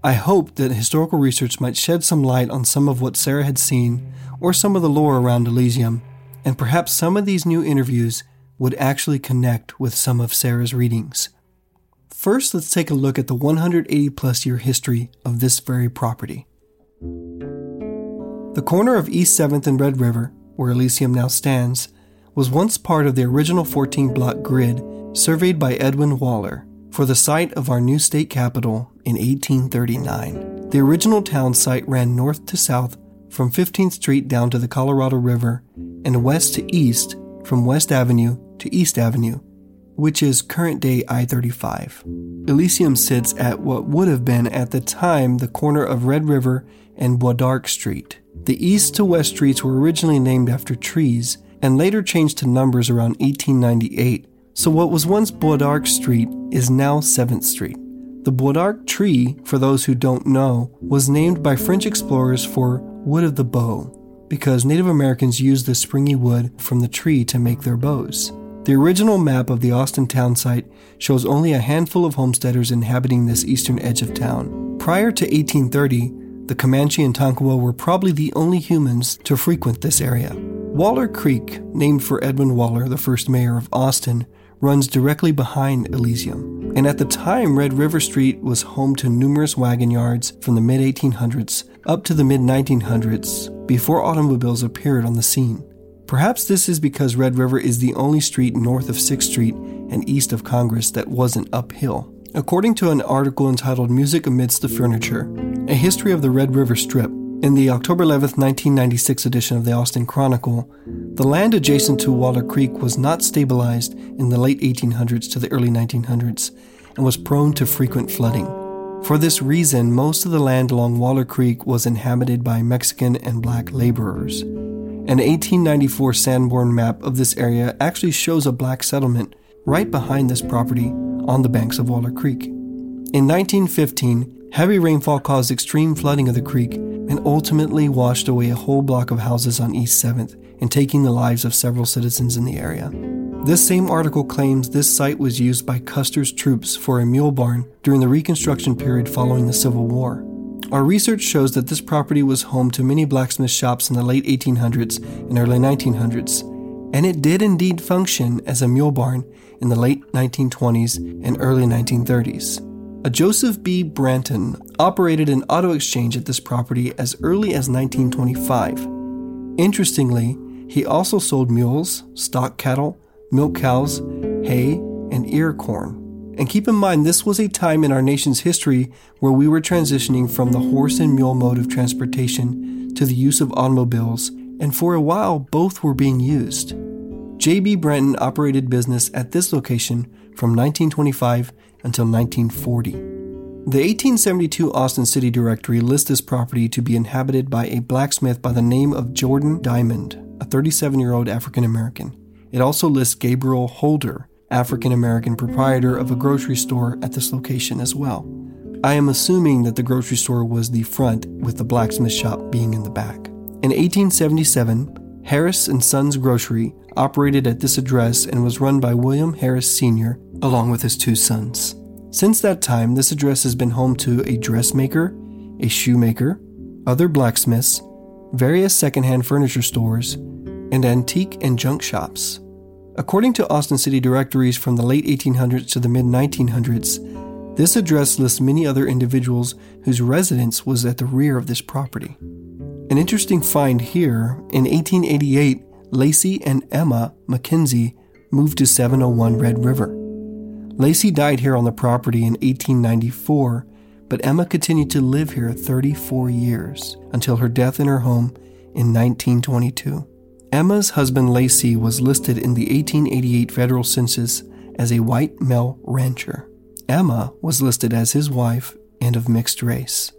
Speaker 1: I hoped that historical research might shed some light on some of what Sara had seen or some of the lore around Elysium, and perhaps some of these new interviews would actually connect with some of Sara's readings. First, let's take a look at the 180 plus year history of this very property. The corner of East 7th and Red River, where Elysium now stands, was once part of the original 14 block grid surveyed by Edwin Waller for the site of our new state capital in 1839. The original town site ran north to south from 15th Street down to the Colorado River and west to east from West Avenue to East Avenue, which is current day I 35. Elysium sits at what would have been at the time the corner of Red River and Bois d'Arc Street. The east to west streets were originally named after trees and later changed to numbers around 1898, so what was once Bois d'Arc Street is now 7th Street. The Bois d'Arc tree, for those who don't know, was named by French explorers for wood of the bow, because Native Americans used the springy wood from the tree to make their bows. The original map of the Austin town site shows only a handful of homesteaders inhabiting this eastern edge of town. Prior to 1830, the Comanche and Tonkawa were probably the only humans to frequent this area. Waller Creek, named for Edwin Waller, the first mayor of Austin, runs directly behind Elysium. And at the time, Red River Street was home to numerous wagon yards from the mid 1800s up to the mid 1900s before automobiles appeared on the scene. Perhaps this is because Red River is the only street north of 6th Street and east of Congress that wasn't uphill. According to an article entitled Music Amidst the Furniture, a history of the Red River Strip, in the October 11, 1996 edition of the Austin Chronicle, the land adjacent to Waller Creek was not stabilized in the late 1800s to the early 1900s and was prone to frequent flooding. For this reason, most of the land along Waller Creek was inhabited by Mexican and black laborers. An 1894 Sanborn map of this area actually shows a black settlement right behind this property on the banks of Waller Creek. In 1915, heavy rainfall caused extreme flooding of the creek and ultimately washed away a whole block of houses on East 7th and taking the lives of several citizens in the area. This same article claims this site was used by Custer's troops for a mule barn during the Reconstruction period following the Civil War. Our research shows that this property was home to many blacksmith shops in the late 1800s and early 1900s, and it did indeed function as a mule barn in the late 1920s and early 1930s. A Joseph B. Branton operated an auto exchange at this property as early as 1925. Interestingly, he also sold mules, stock cattle, milk cows, hay, and ear corn. And keep in mind, this was a time in our nation's history where we were transitioning from the horse and mule mode of transportation to the use of automobiles, and for a while, both were being used. J.B. Brenton operated business at this location from 1925 until 1940. The 1872 Austin City Directory lists this property to be inhabited by a blacksmith by the name of Jordan Diamond, a 37 year old African American. It also lists Gabriel Holder, African American proprietor of a grocery store at this location as well. I am assuming that the grocery store was the front with the blacksmith shop being in the back. In 1877, Harris and Sons Grocery operated at this address and was run by William Harris Sr. along with his two sons. Since that time, this address has been home to a dressmaker, a shoemaker, other blacksmiths, various secondhand furniture stores, and antique and junk shops. According to Austin City directories from the late 1800s to the mid 1900s, this address lists many other individuals whose residence was at the rear of this property. An interesting find here in 1888, Lacey and Emma McKenzie moved to 701 Red River. Lacey died here on the property in 1894, but Emma continued to live here 34 years until her death in her home in 1922. Emma's husband Lacey was listed in the 1888 federal census as a white male rancher. Emma was listed as his wife and of mixed race.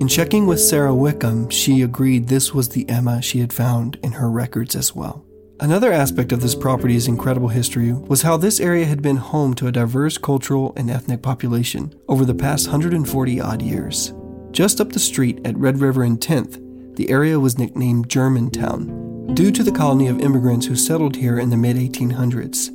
Speaker 1: In checking with Sara Wickham, she agreed this was the Emma she had found in her records as well. Another aspect of this property's incredible history was how this area had been home to a diverse cultural and ethnic population over the past 140 odd years. Just up the street at Red River and 10th, the area was nicknamed Germantown due to the colony of immigrants who settled here in the mid 1800s.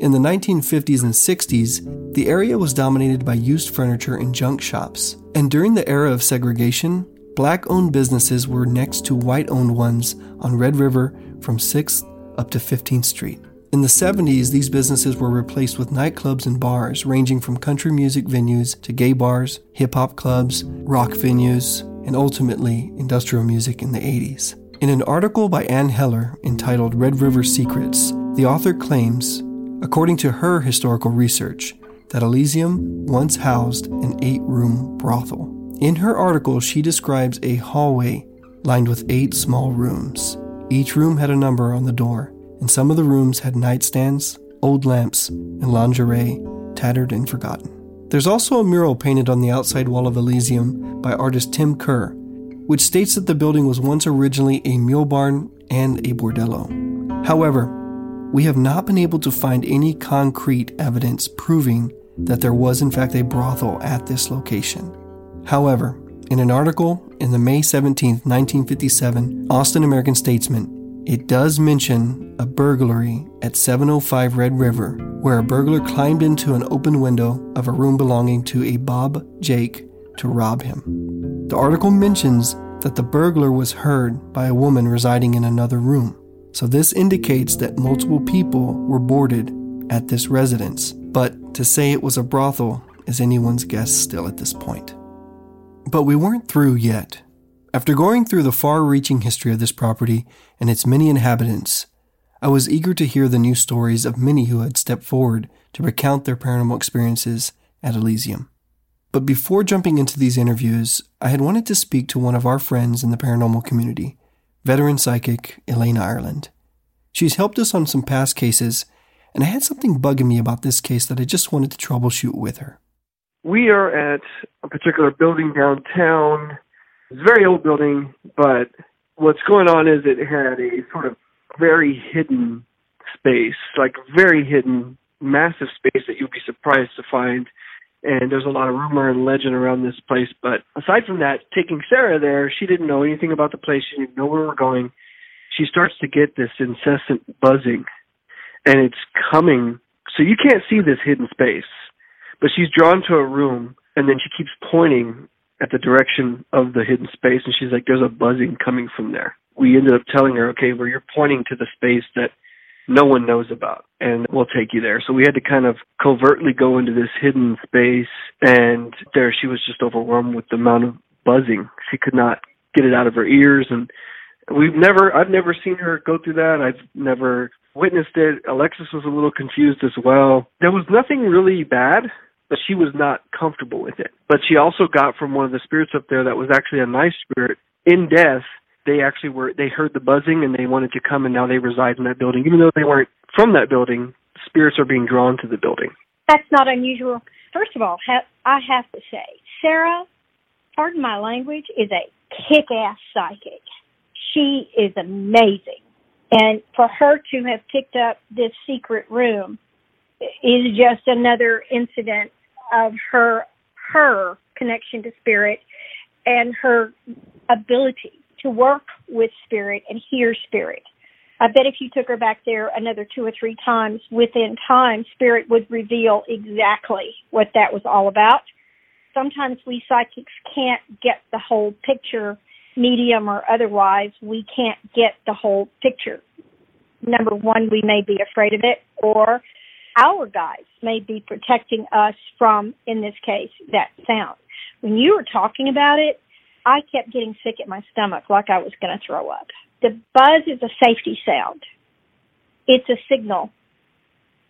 Speaker 1: In the 1950s and 60s, the area was dominated by used furniture and junk shops. And during the era of segregation, black owned businesses were next to white owned ones on Red River from 6th up to 15th Street. In the 70s, these businesses were replaced with nightclubs and bars ranging from country music venues to gay bars, hip hop clubs, rock venues, and ultimately industrial music in the 80s. In an article by Ann Heller entitled Red River Secrets, the author claims, according to her historical research, that Elysium once housed an eight room brothel. In her article, she describes a hallway lined with eight small rooms. Each room had a number on the door, and some of the rooms had nightstands, old lamps, and lingerie, tattered and forgotten. There's also a mural painted on the outside wall of Elysium by artist Tim Kerr which states that the building was once originally a mule barn and a bordello. However, we have not been able to find any concrete evidence proving that there was in fact a brothel at this location. However, in an article in the May 17, 1957 Austin American Statesman, it does mention a burglary at 705 Red River, where a burglar climbed into an open window of a room belonging to a Bob Jake to rob him. The article mentions that the burglar was heard by a woman residing in another room. So this indicates that multiple people were boarded at this residence. But to say it was a brothel is anyone's guess still at this point. But we weren't through yet. After going through the far reaching history of this property and its many inhabitants, I was eager to hear the new stories of many who had stepped forward to recount their paranormal experiences at Elysium. But before jumping into these interviews, I had wanted to speak to one of our friends in the paranormal community, veteran psychic Elaine Ireland. She's helped us on some past cases, and I had something bugging me about this case that I just wanted to troubleshoot with her.
Speaker 5: we are at a particular building downtown. It's a very old building, but what's going on is it had a sort of very hidden space, like very hidden, massive space that you'd be surprised to find. And there's a lot of rumor and legend around this place. But aside from that, taking Sara there, she didn't know anything about the place. She didn't know where we're going. She starts to get this incessant buzzing, and it's coming. So you can't see this hidden space, but she's drawn to a room, and then she keeps pointing at the direction of the hidden space, and she's like, "There's a buzzing coming from there." We ended up telling her, "Okay, well, you're pointing to the space that no one knows about and we'll take you there. So we had to kind of covertly go into this hidden space and there she was just overwhelmed with the amount of buzzing. She could not get it out of her ears and we've never I've never seen her go through that. I've never witnessed it. Alexis was a little confused as well. There was nothing really bad, but she was not comfortable with it. But she also got from one of the spirits up there that was actually a nice spirit. In death they actually were they heard the buzzing and they wanted to come and now they reside in that building. Even though they weren't from that building spirits are being drawn to the building.
Speaker 6: That's not unusual. First of all ha- i have to say sara pardon my language is a kick-ass psychic. She is amazing. And for her to have picked up this secret room is just another incident of her her connection to spirit and her ability to work with spirit and hear spirit. I bet if you took her back there another two or three times within time, spirit would reveal exactly what that was all about. Sometimes we psychics can't get the whole picture, medium or otherwise, we can't get the whole picture. Number one, we may be afraid of it, or our guides may be protecting us from, in this case, that sound. When you were talking about it, I kept getting sick at my stomach like I was going to throw up. The buzz is a safety sound. It's a signal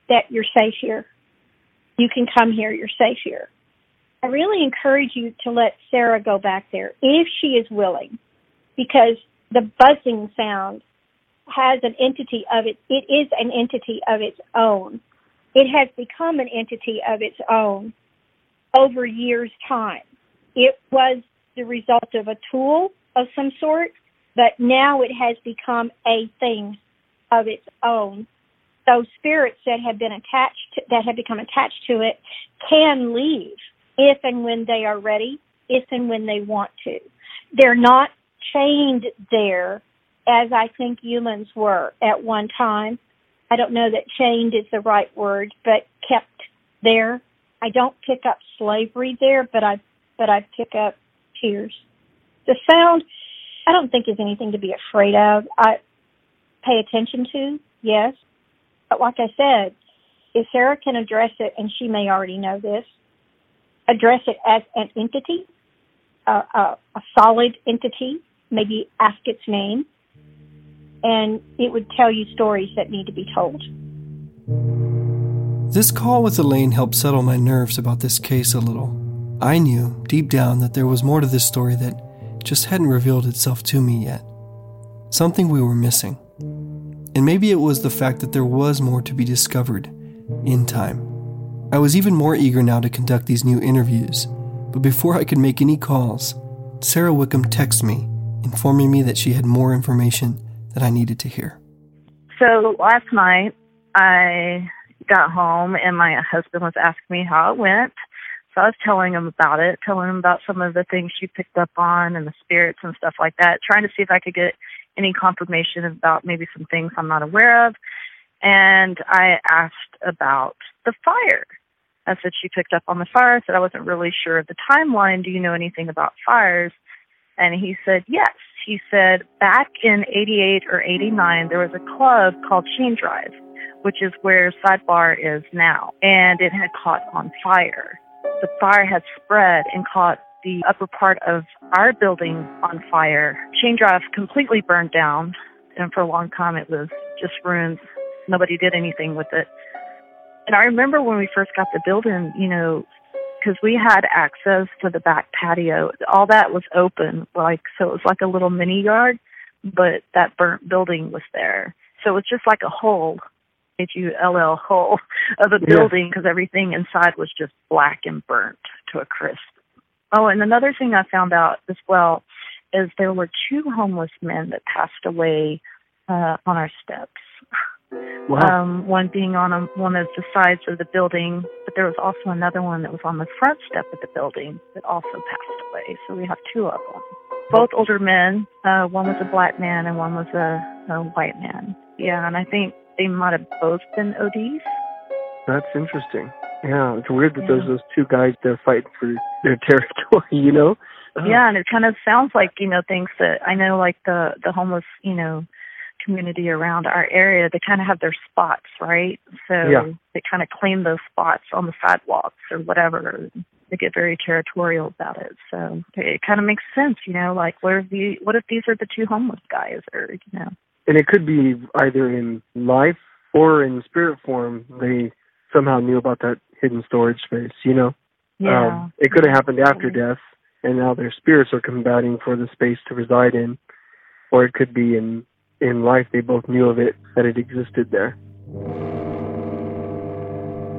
Speaker 6: that you're safe here. You can come here. You're safe here. I really encourage you to let Sara go back there if she is willing, because the buzzing sound has an entity of it. It is an entity of its own. It has become an entity of its own over years' time. It was the result of a tool of some sort, but now it has become a thing of its own. So spirits that have been attached, that have become attached to it, can leave if and when they are ready, if and when they want to. They're not chained there as I think humans were at one time. I don't know that chained is the right word, but kept there. I don't pick up slavery there, but I but I pick up tears. The sound, I don't think is anything to be afraid of. I pay attention to, yes. But like I said, if Sara can address it, and she may already know this, address it as an entity, a, a solid entity, maybe ask its name, and it would tell you stories that need to be told.
Speaker 1: This call with Elaine helped settle my nerves about this case a little. I knew deep down that there was more to this story that just hadn't revealed itself to me yet. Something we were missing. And maybe it was the fact that there was more to be discovered in time. I was even more eager now to conduct these new interviews, but before I could make any calls, Sara Wickham texted me, informing me that she had more information that I needed to hear.
Speaker 7: So last night, I got home and my husband was asking me how it went. So I was telling him about it, telling him about some of the things she picked up on and the spirits and stuff like that, trying to see if I could get any confirmation about maybe some things I'm not aware of. And I asked about the fire. I said she picked up on the fire. I said I wasn't really sure of the timeline. Do you know anything about fires? And he said yes. He said back in 88 or 89, there was a club called Chain Drive, which is where Sidebar is now. And it had caught on fire the fire had spread and caught the upper part of our building on fire. Chain Drive completely burned down, and for a long time it was just ruins. Nobody did anything with it. And I remember when we first got the building, you know, because we had access to the back patio. All that was open, like so it was like a little mini yard, but that burnt building was there. So it was just like a hole H U L L hole of a building because everything inside was just black and burnt to a crisp. Oh, and another thing I found out as well is there were two homeless men that passed away uh, on our steps.
Speaker 5: Wow.
Speaker 7: Um, one being on a, one of the sides of the building, but there was also another one that was on the front step of the building that also passed away. So we have two of them. Both older men. Uh, one was a black man and one was a, a white man. Yeah, and I think they might have both been ODs.
Speaker 5: That's interesting. Yeah, it's weird that
Speaker 7: Yeah.
Speaker 5: there's those two guys they're fighting for their territory. You know? Oh.
Speaker 7: Yeah, and it kind of sounds like you know things that I know, like the the homeless, you know, community around our area. They kind of have their spots, right? So
Speaker 5: Yeah.
Speaker 7: they kind of claim those spots on the sidewalks or whatever. They get very territorial about it. So it kind of makes sense, you know. Like, what if the what if these are the two homeless guys, or you know?
Speaker 5: And it could be either in life or in spirit form. They somehow knew about that hidden storage space. You know?
Speaker 7: Yeah.
Speaker 5: Um, it could have happened after death, and now their spirits are combating for the space to reside in, or it could be in in life they both knew of it that it existed there.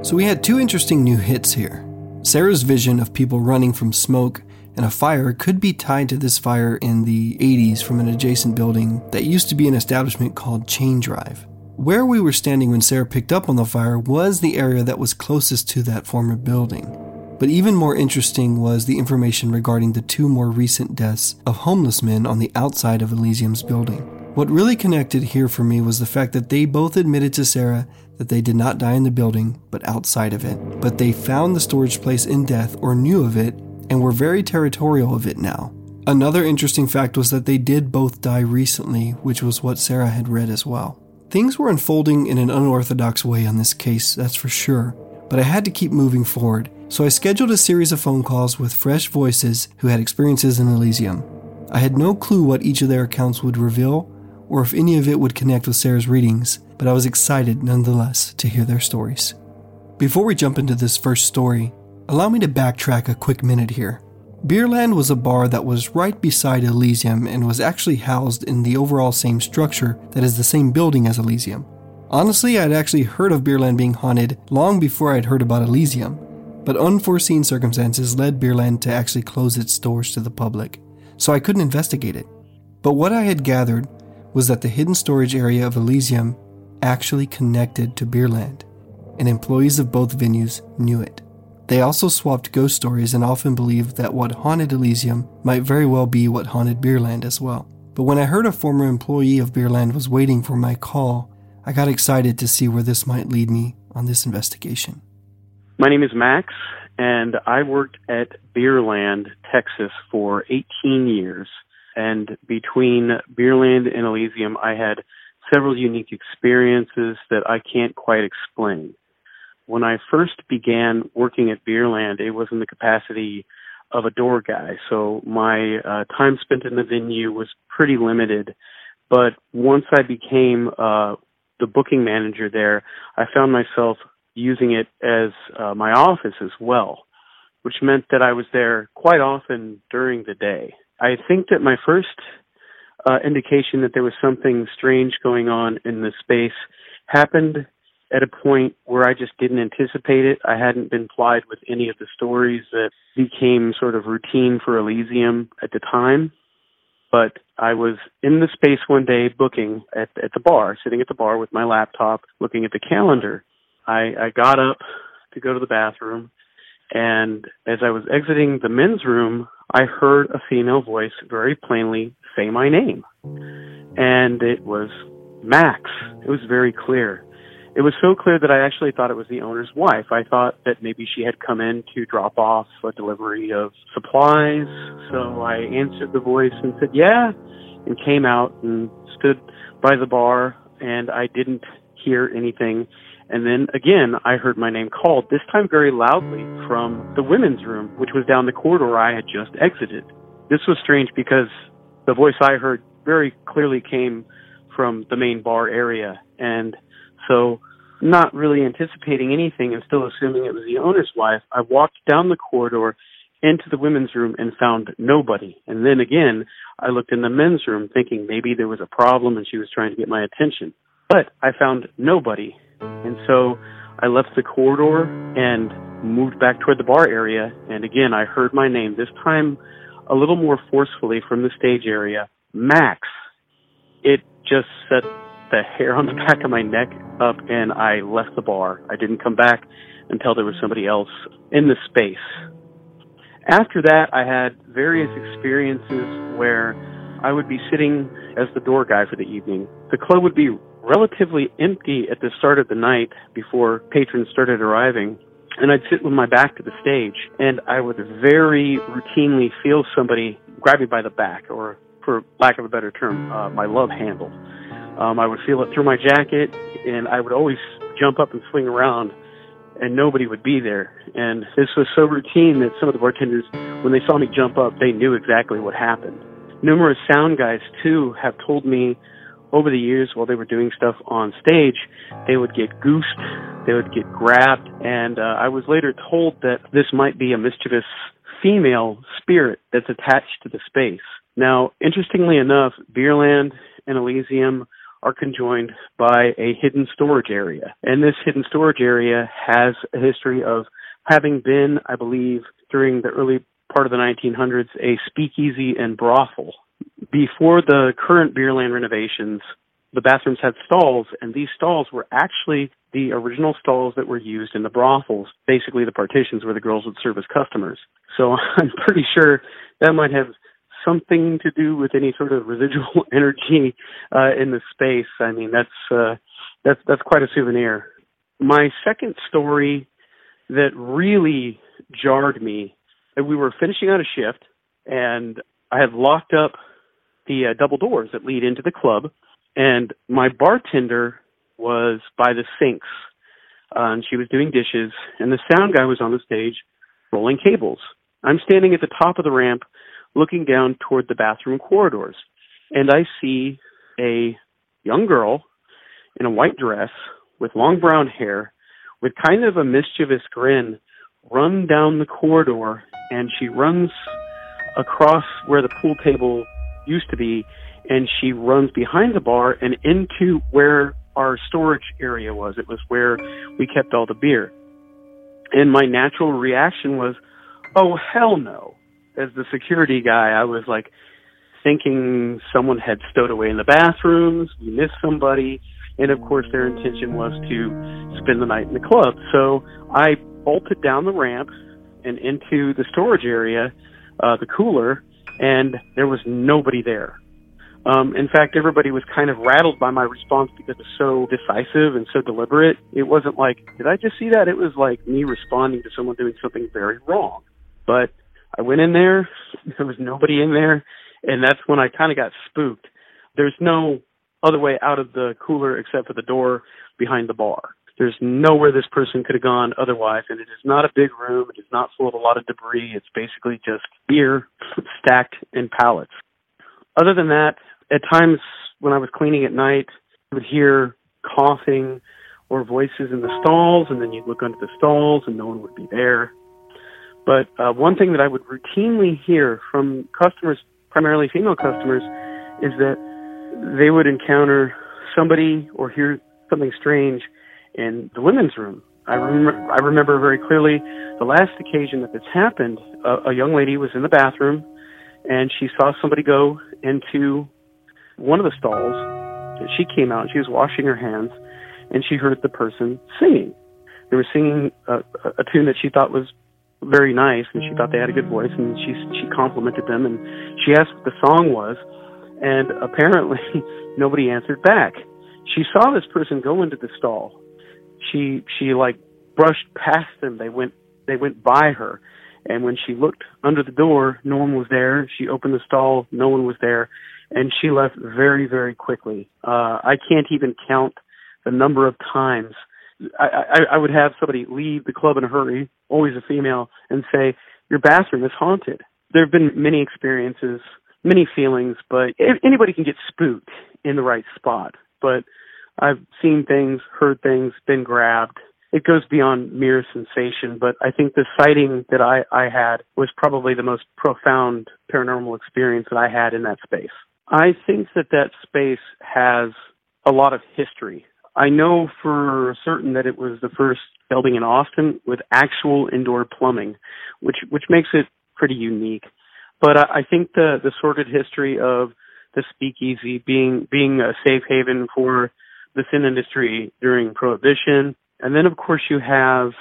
Speaker 1: So we had two interesting new hits here. Sara's vision of people running from smoke and a fire could be tied to this fire in the 80s from an adjacent building that used to be an establishment called Chain Drive. Where we were standing when Sara picked up on the fire was the area that was closest to that former building. But even more interesting was the information regarding the two more recent deaths of homeless men on the outside of Elysium's building. What really connected here for me was the fact that they both admitted to Sara that they did not die in the building, but outside of it. But they found the storage place in death or knew of it and were very territorial of it now. Another interesting fact was that they did both die recently, which was what Sara had read as well. Things were unfolding in an unorthodox way on this case, that's for sure, but I had to keep moving forward, so I scheduled a series of phone calls with fresh voices who had experiences in Elysium. I had no clue what each of their accounts would reveal, or if any of it would connect with Sara's readings, but I was excited nonetheless to hear their stories. Before we jump into this first story, allow me to backtrack a quick minute here. Beerland was a bar that was right beside Elysium and was actually housed in the overall same structure that is the same building as Elysium. Honestly, I'd actually heard of Beerland being haunted long before I'd heard about Elysium, but unforeseen circumstances led Beerland to actually close its doors to the public, so I couldn't investigate it. But what I had gathered was that the hidden storage area of Elysium actually connected to Beerland, and employees of both venues knew it. They also swapped ghost stories and often believed that what haunted Elysium might very well be what haunted Beerland as well. But when I heard a former employee of Beerland was waiting for my call, I got excited to see where this might lead me on this investigation.
Speaker 8: My name is Max, and I worked at Beerland, Texas for 18 years. And between Beerland and Elysium, I had several unique experiences that I can't quite explain. When I first began working at Beerland, it was in the capacity of a door guy, so my uh, time spent in the venue was pretty limited. But once I became uh, the booking manager there, I found myself using it as uh, my office as well, which meant that I was there quite often during the day. I think that my first uh, indication that there was something strange going on in the space happened at a point where I just didn't anticipate it. I hadn't been plied with any of the stories that became sort of routine for Elysium at the time. But I was in the space one day booking at, at the bar, sitting at the bar with my laptop, looking at the calendar. I, I got up to go to the bathroom, and as I was exiting the men's room, I heard a female voice very plainly say my name. And it was Max. It was very clear. It was so clear that I actually thought it was the owner's wife. I thought that maybe she had come in to drop off a delivery of supplies. So I answered the voice and said, yeah, and came out and stood by the bar and I didn't hear anything. And then again, I heard my name called, this time very loudly from the women's room, which was down the corridor I had just exited. This was strange because the voice I heard very clearly came from the main bar area. And so, not really anticipating anything and still assuming it was the owner's wife, I walked down the corridor into the women's room and found nobody. And then again, I looked in the men's room thinking maybe there was a problem and she was trying to get my attention. But I found nobody. And so I left the corridor and moved back toward the bar area. And again, I heard my name, this time a little more forcefully from the stage area Max. It just set the hair on the back of my neck up, and I left the bar. I didn't come back until there was somebody else in the space. After that, I had various experiences where I would be sitting as the door guy for the evening. The club would be relatively empty at the start of the night before patrons started arriving. And I'd sit with my back to the stage, and I would very routinely feel somebody grab me by the back, or for lack of a better term, uh, my love handle. Um, I would feel it through my jacket, and I would always jump up and swing around, and nobody would be there. And this was so routine that some of the bartenders, when they saw me jump up, they knew exactly what happened. Numerous sound guys, too, have told me over the years while they were doing stuff on stage, they would get goosed, they would get grabbed, and uh, I was later told that this might be a mischievous female spirit that's attached to the space. Now, interestingly enough, Beerland and Elysium are conjoined by a hidden storage area. And this hidden storage area has a history of having been, I believe, during the early part of the 1900s, a speakeasy and brothel before the current Beerland renovations, the bathrooms had stalls, and these stalls were actually the original stalls that were used in the brothels, basically the partitions where the girls would serve as customers. So I'm pretty sure that might have something to do with any sort of residual energy uh, in the space. I mean, that's uh, that's that's quite a souvenir. My second story that really jarred me, we were finishing out a shift, and I had locked up the uh, double doors that lead into the club, and my bartender was by the sinks, uh, and she was doing dishes, and the sound guy was on the stage rolling cables. I'm standing at the top of the ramp, looking down toward the bathroom corridors, and I see a young girl in a white dress with long brown hair, with kind of a mischievous grin, run down the corridor, and she runs across where the pool table used to be, and she runs behind the bar and into where our storage area was. It was where we kept all the beer. And my natural reaction was, oh, hell no. As the security guy, I was like thinking someone had stowed away in the bathrooms, we missed somebody, and of course their intention was to spend the night in the club. So I bolted down the ramp and into the storage area, uh, the cooler, and there was nobody there. Um, in fact, everybody was kind of rattled by my response because it was so decisive and so deliberate. It wasn't like, did I just see that? It was like me responding to someone doing something very wrong. But I went in there, there was nobody in there, and that's when I kind of got spooked. There's no other way out of the cooler except for the door behind the bar. There's nowhere this person could have gone otherwise, and it is not a big room. It is not full of a lot of debris. It's basically just beer stacked in pallets. Other than that, at times when I was cleaning at night, I would hear coughing or voices in the stalls, and then you'd look under the stalls and no one would be there. But uh, one thing that I would routinely hear from customers, primarily female customers, is that they would encounter somebody or hear something strange in the women's room. I remember, I remember very clearly the last occasion that this happened. A, a young lady was in the bathroom, and she saw somebody go into one of the stalls. She came out. She was washing her hands, and she heard the person singing. They were singing a, a tune that she thought was very nice, and she thought they had a good voice, and she she complimented them, and she asked what the song was, and apparently nobody answered back. She saw this person go into the stall she she like brushed past them. They went they went by her, and when she looked under the door, no one was there. She opened the stall, no one was there, and she left very very quickly. Uh, I can't even count the number of times I, I, I would have somebody leave the club in a hurry, always a female, and say, "Your bathroom is haunted." There have been many experiences, many feelings, but anybody can get spooked in the right spot. But I've seen things, heard things, been grabbed. It goes beyond mere sensation, but I think the sighting that I, I had was probably the most profound paranormal experience that I had in that space. I think that that space has a lot of history. I know for certain that it was the first building in Austin with actual indoor plumbing, which which makes it pretty unique. But I, I think the the sordid history of the speakeasy being being a safe haven for the sin industry during prohibition, and then of course you have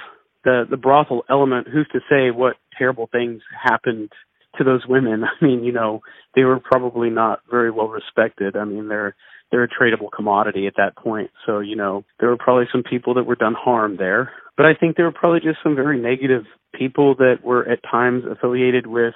Speaker 8: the the brothel element. Who's to say what terrible things happened to those women? I mean, you know, they were probably not very well respected. I mean, they're they're a tradable commodity at that point. So, you know, there were probably some people that were done harm there. But I think there were probably just some very negative people that were at times affiliated with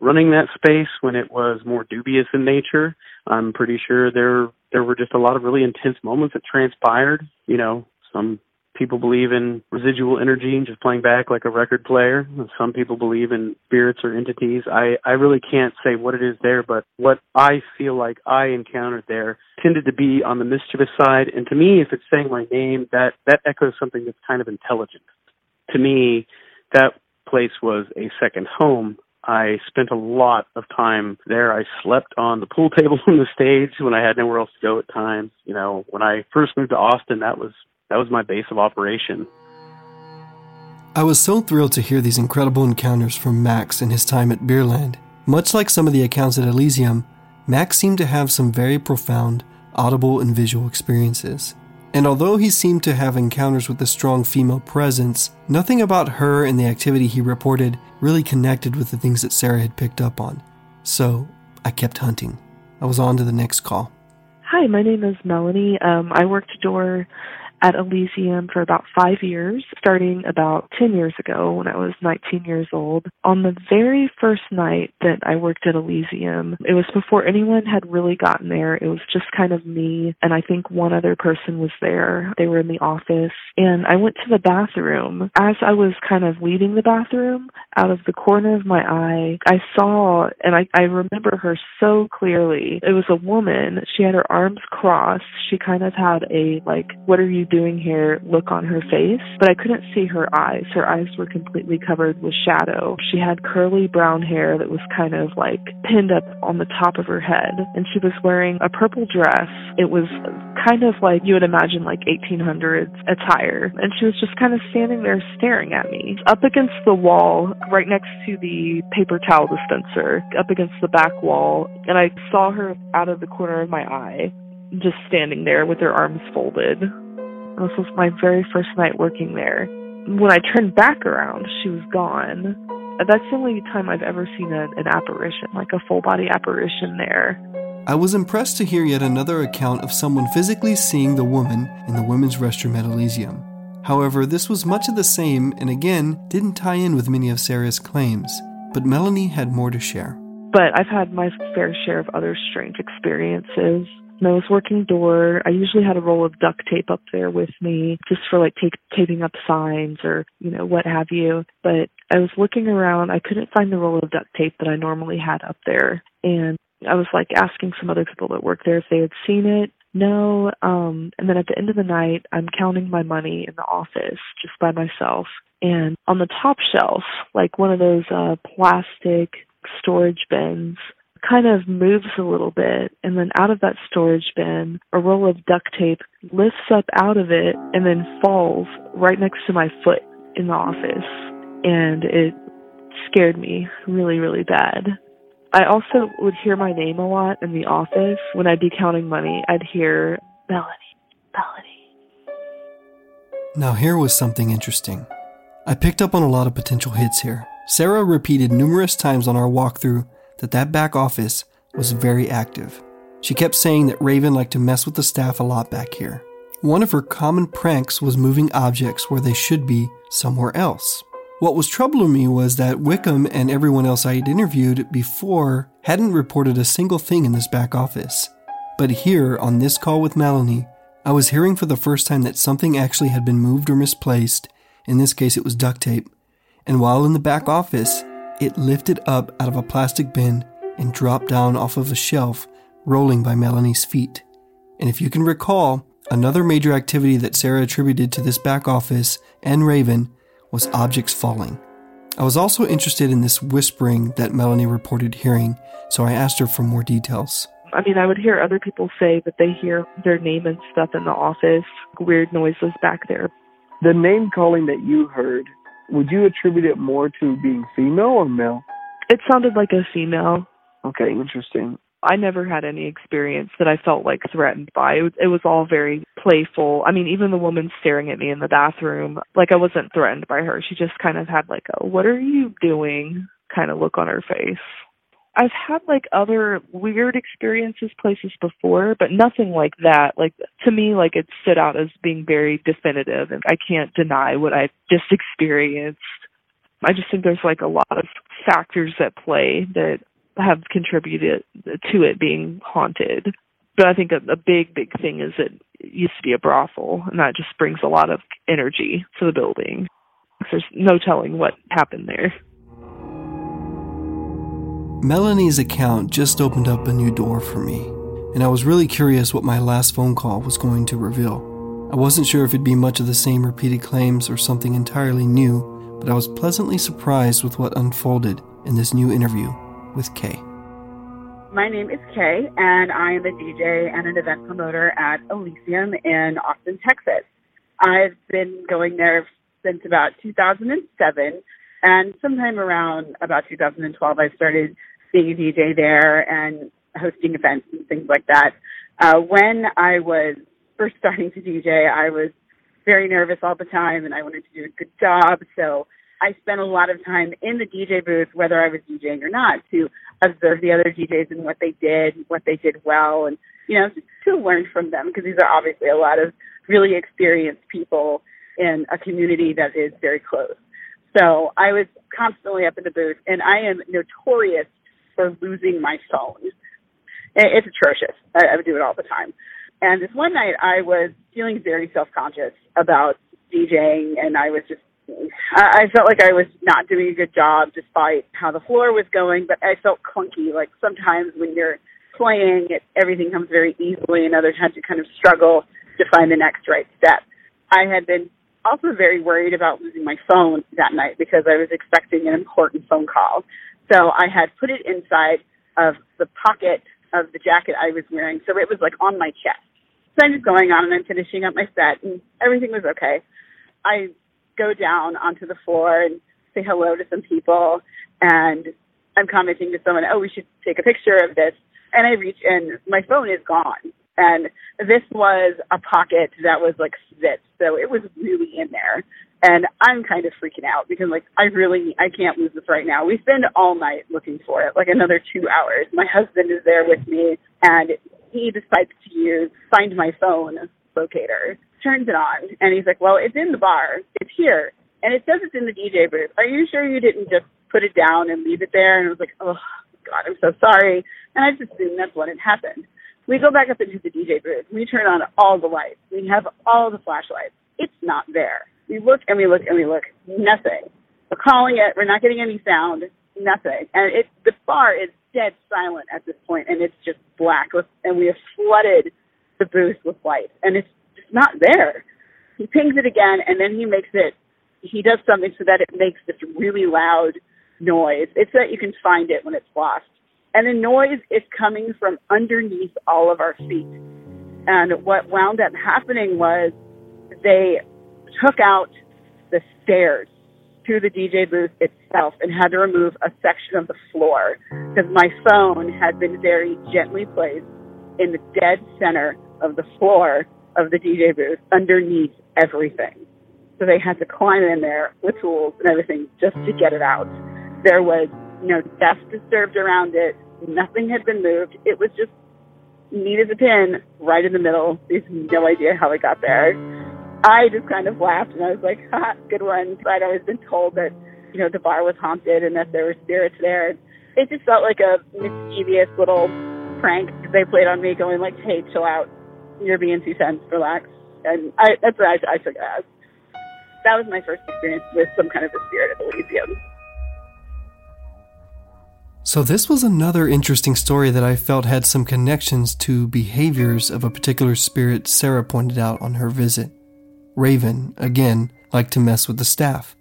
Speaker 8: running that space when it was more dubious in nature. I'm pretty sure there there were just a lot of really intense moments that transpired. You know, some people believe in residual energy and just playing back like a record player. Some people believe in spirits or entities. I, I really can't say what it is there, but what I feel like I encountered there tended to be on the mischievous side. And to me, if it's saying my name, that, that echoes something that's kind of intelligent. To me, that place was a second home. I spent a lot of time there. I slept on the pool table on the stage when I had nowhere else to go at times. You know, when I first moved to Austin, that was that was my base of operation.
Speaker 1: I was so thrilled to hear these incredible encounters from Max in his time at Beerland. Much like some of the accounts at Elysium, Max seemed to have some very profound audible and visual experiences. And although he seemed to have encounters with a strong female presence, nothing about her and the activity he reported really connected with the things that Sara had picked up on. So I kept hunting. I was on to the next call.
Speaker 9: Hi, my name is Melanie. Um, I worked door at Elysium for about five years, starting about 10 years ago when I was 19 years old. On the very first night that I worked at Elysium, it was before anyone had really gotten there. It was just kind of me, and I think one other person was there. They were in the office, and I went to the bathroom. As I was kind of leaving the bathroom, out of the corner of my eye, I saw, and I, I remember her so clearly. It was a woman. She had her arms crossed. She kind of had a, like, what are you doing here look on her face, but I couldn't see her eyes. Her eyes were completely covered with shadow. She had curly brown hair that was kind of like pinned up on the top of her head, and she was wearing a purple dress. It was kind of like you would imagine like 1800s attire, and she was just kind of standing there staring at me. Up against the wall, right next to the paper towel dispenser, up against the back wall, and I saw her out of the corner of my eye just standing there with her arms folded. This was my very first night working there. When I turned back around, she was gone. That's the only time I've ever seen a, an apparition, like a full body apparition there.
Speaker 1: I was impressed to hear yet another account of someone physically seeing the woman in the women's restroom at Elysium. However, this was much of the same and again didn't tie in with many of Sara's claims, but Melanie had more to share.
Speaker 9: But I've had my fair share of other strange experiences. When I was working door, I usually had a roll of duct tape up there with me just for like take, taping up signs or, you know, what have you. But I was looking around. I couldn't find the roll of duct tape that I normally had up there. And I was like asking some other people that work there if they had seen it. No. Um, and then at the end of the night, I'm counting my money in the office just by myself. And on the top shelf, like one of those uh, plastic storage bins, kind of moves a little bit and then out of that storage bin a roll of duct tape lifts up out of it and then falls right next to my foot in the office and it scared me really really bad. I also would hear my name a lot in the office. When i'd be counting money i'd hear melanie melanie.
Speaker 1: Now here was something interesting. I picked up on a lot of potential hits here. Sara repeated numerous times on our walkthrough that that back office was very active. She kept saying that Raven liked to mess with the staff a lot back here. One of her common pranks was moving objects where they should be somewhere else. What was troubling me was that Wickham and everyone else I had interviewed before hadn't reported a single thing in this back office. But here, on this call with Melanie, I was hearing for the first time that something actually had been moved or misplaced. In this case, it was duct tape. And while in the back office, it lifted up out of a plastic bin and dropped down off of a shelf, rolling by Melanie's feet. And if you can recall, another major activity that Sara attributed to this back office and Raven was objects falling. I was also interested in this whispering that Melanie reported hearing, so I asked her for more details.
Speaker 9: I mean, I would hear other people say that they hear their name and stuff in the office, weird noises back there.
Speaker 5: The name calling that you heard, would you attribute it more to being female or male?
Speaker 9: It sounded like a female.
Speaker 5: Okay, interesting.
Speaker 9: I never had any experience that I felt like threatened by. It was, it was all very playful. I mean, even the woman staring at me in the bathroom, like I wasn't threatened by her. She just kind of had like a "What are you doing?" kind of look on her face. I've had like other weird experiences places before, but nothing like that. Like to me, like it stood out as being very definitive, and I can't deny what I just experienced. I just think there's like a lot of factors at play that have contributed to it being haunted. But I think a, a big, big thing is it used to be a brothel, and that just brings a lot of energy to the building. There's no telling what happened there.
Speaker 1: Melanie's account just opened up a new door for me, and I was really curious what my last phone call was going to reveal. I wasn't sure if it'd be much of the same repeated claims or something entirely new, but I was pleasantly surprised with what unfolded in this new interview with Kay.
Speaker 10: My name is Kay, and I am a DJ and an event promoter at Elysium in Austin, Texas. I've been going there since about 2007 and sometime around about 2012, I started being a DJ there and hosting events and things like that. Uh, when I was first starting to DJ, I was very nervous all the time and I wanted to do a good job. So I spent a lot of time in the DJ booth, whether I was DJing or not, to observe the other DJs and what they did, what they did well, and, you know, to learn from them because these are obviously a lot of really experienced people in a community that is very close. So I was constantly up in the booth, and I am notorious for losing my phone. It's atrocious. I, I would do it all the time. And this one night, I was feeling very self conscious about DJing, and I was just I felt like I was not doing a good job despite how the floor was going, but I felt clunky. Like sometimes when you're playing, it, everything comes very easily, and other times you kind of struggle to find the next right step. I had been also very worried about losing my phone that night because I was expecting an important phone call. So I had put it inside of the pocket of the jacket I was wearing, so it was like on my chest. So I'm just going on and I'm finishing up my set, and everything was okay. I go down onto the floor and say hello to some people, and I'm commenting to someone, "Oh, we should take a picture of this." And I reach, and my phone is gone. And this was a pocket that was like zipped, so it was really in there. And I'm kind of freaking out because like I really I can't lose this right now. We spend all night looking for it, like another two hours. My husband is there with me, and he decides to use Find My Phone locator. Turns it on, and he's like, "Well, it's in the bar. It's here, and it says it's in the DJ booth. Are you sure you didn't just put it down and leave it there?" And I was like, "Oh God, I'm so sorry." And I just assumed that's what had happened. We go back up into the DJ booth. We turn on all the lights. We have all the flashlights. It's not there. We look and we look and we look. Nothing. We're calling it. We're not getting any sound. Nothing. And it the bar is dead silent at this point, and it's just black. And we have flooded the booth with lights, and it's just not there. He pings it again, and then he makes it. He does something so that it makes this really loud noise. It's that you can find it when it's lost and the noise is coming from underneath all of our feet. And what wound up happening was they took out the stairs to the DJ booth itself and had to remove a section of the floor because my phone had been very gently placed in the dead center of the floor of the DJ booth underneath everything. So they had to climb in there with tools and everything just to get it out. There was no desk disturbed around it. Nothing had been moved. It was just neat as a pin right in the middle. There's no idea how it got there. I just kind of laughed and I was like, ha, good one. I'd always been told that, you know, the bar was haunted and that there were spirits there. It just felt like a mischievous little prank they played on me going like, hey, chill out. You're being too tense, relax. And I, that's what I, I took it as. That was my first experience with some kind of a spirit at Elysium.
Speaker 1: So, this was another interesting story that I felt had some connections to behaviors of a particular spirit Sara pointed out on her visit. Raven, again, liked to mess with the staff,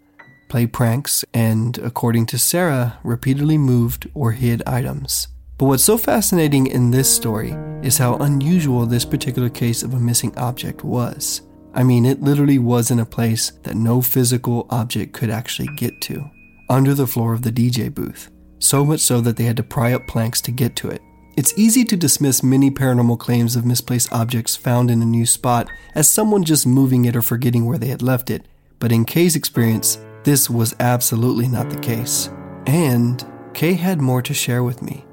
Speaker 1: play pranks, and, according to Sara, repeatedly moved or hid items. But what's so fascinating in this story is how unusual this particular case of a missing object was. I mean, it literally was in a place that no physical object could actually get to under the floor of the DJ booth, so much so that they had to pry up planks to get to it. It's easy to dismiss many paranormal claims of misplaced objects found in a new spot as someone just moving it or forgetting where they had left it, but in Kay's experience, this was absolutely not the case. And Kay had more to share with me.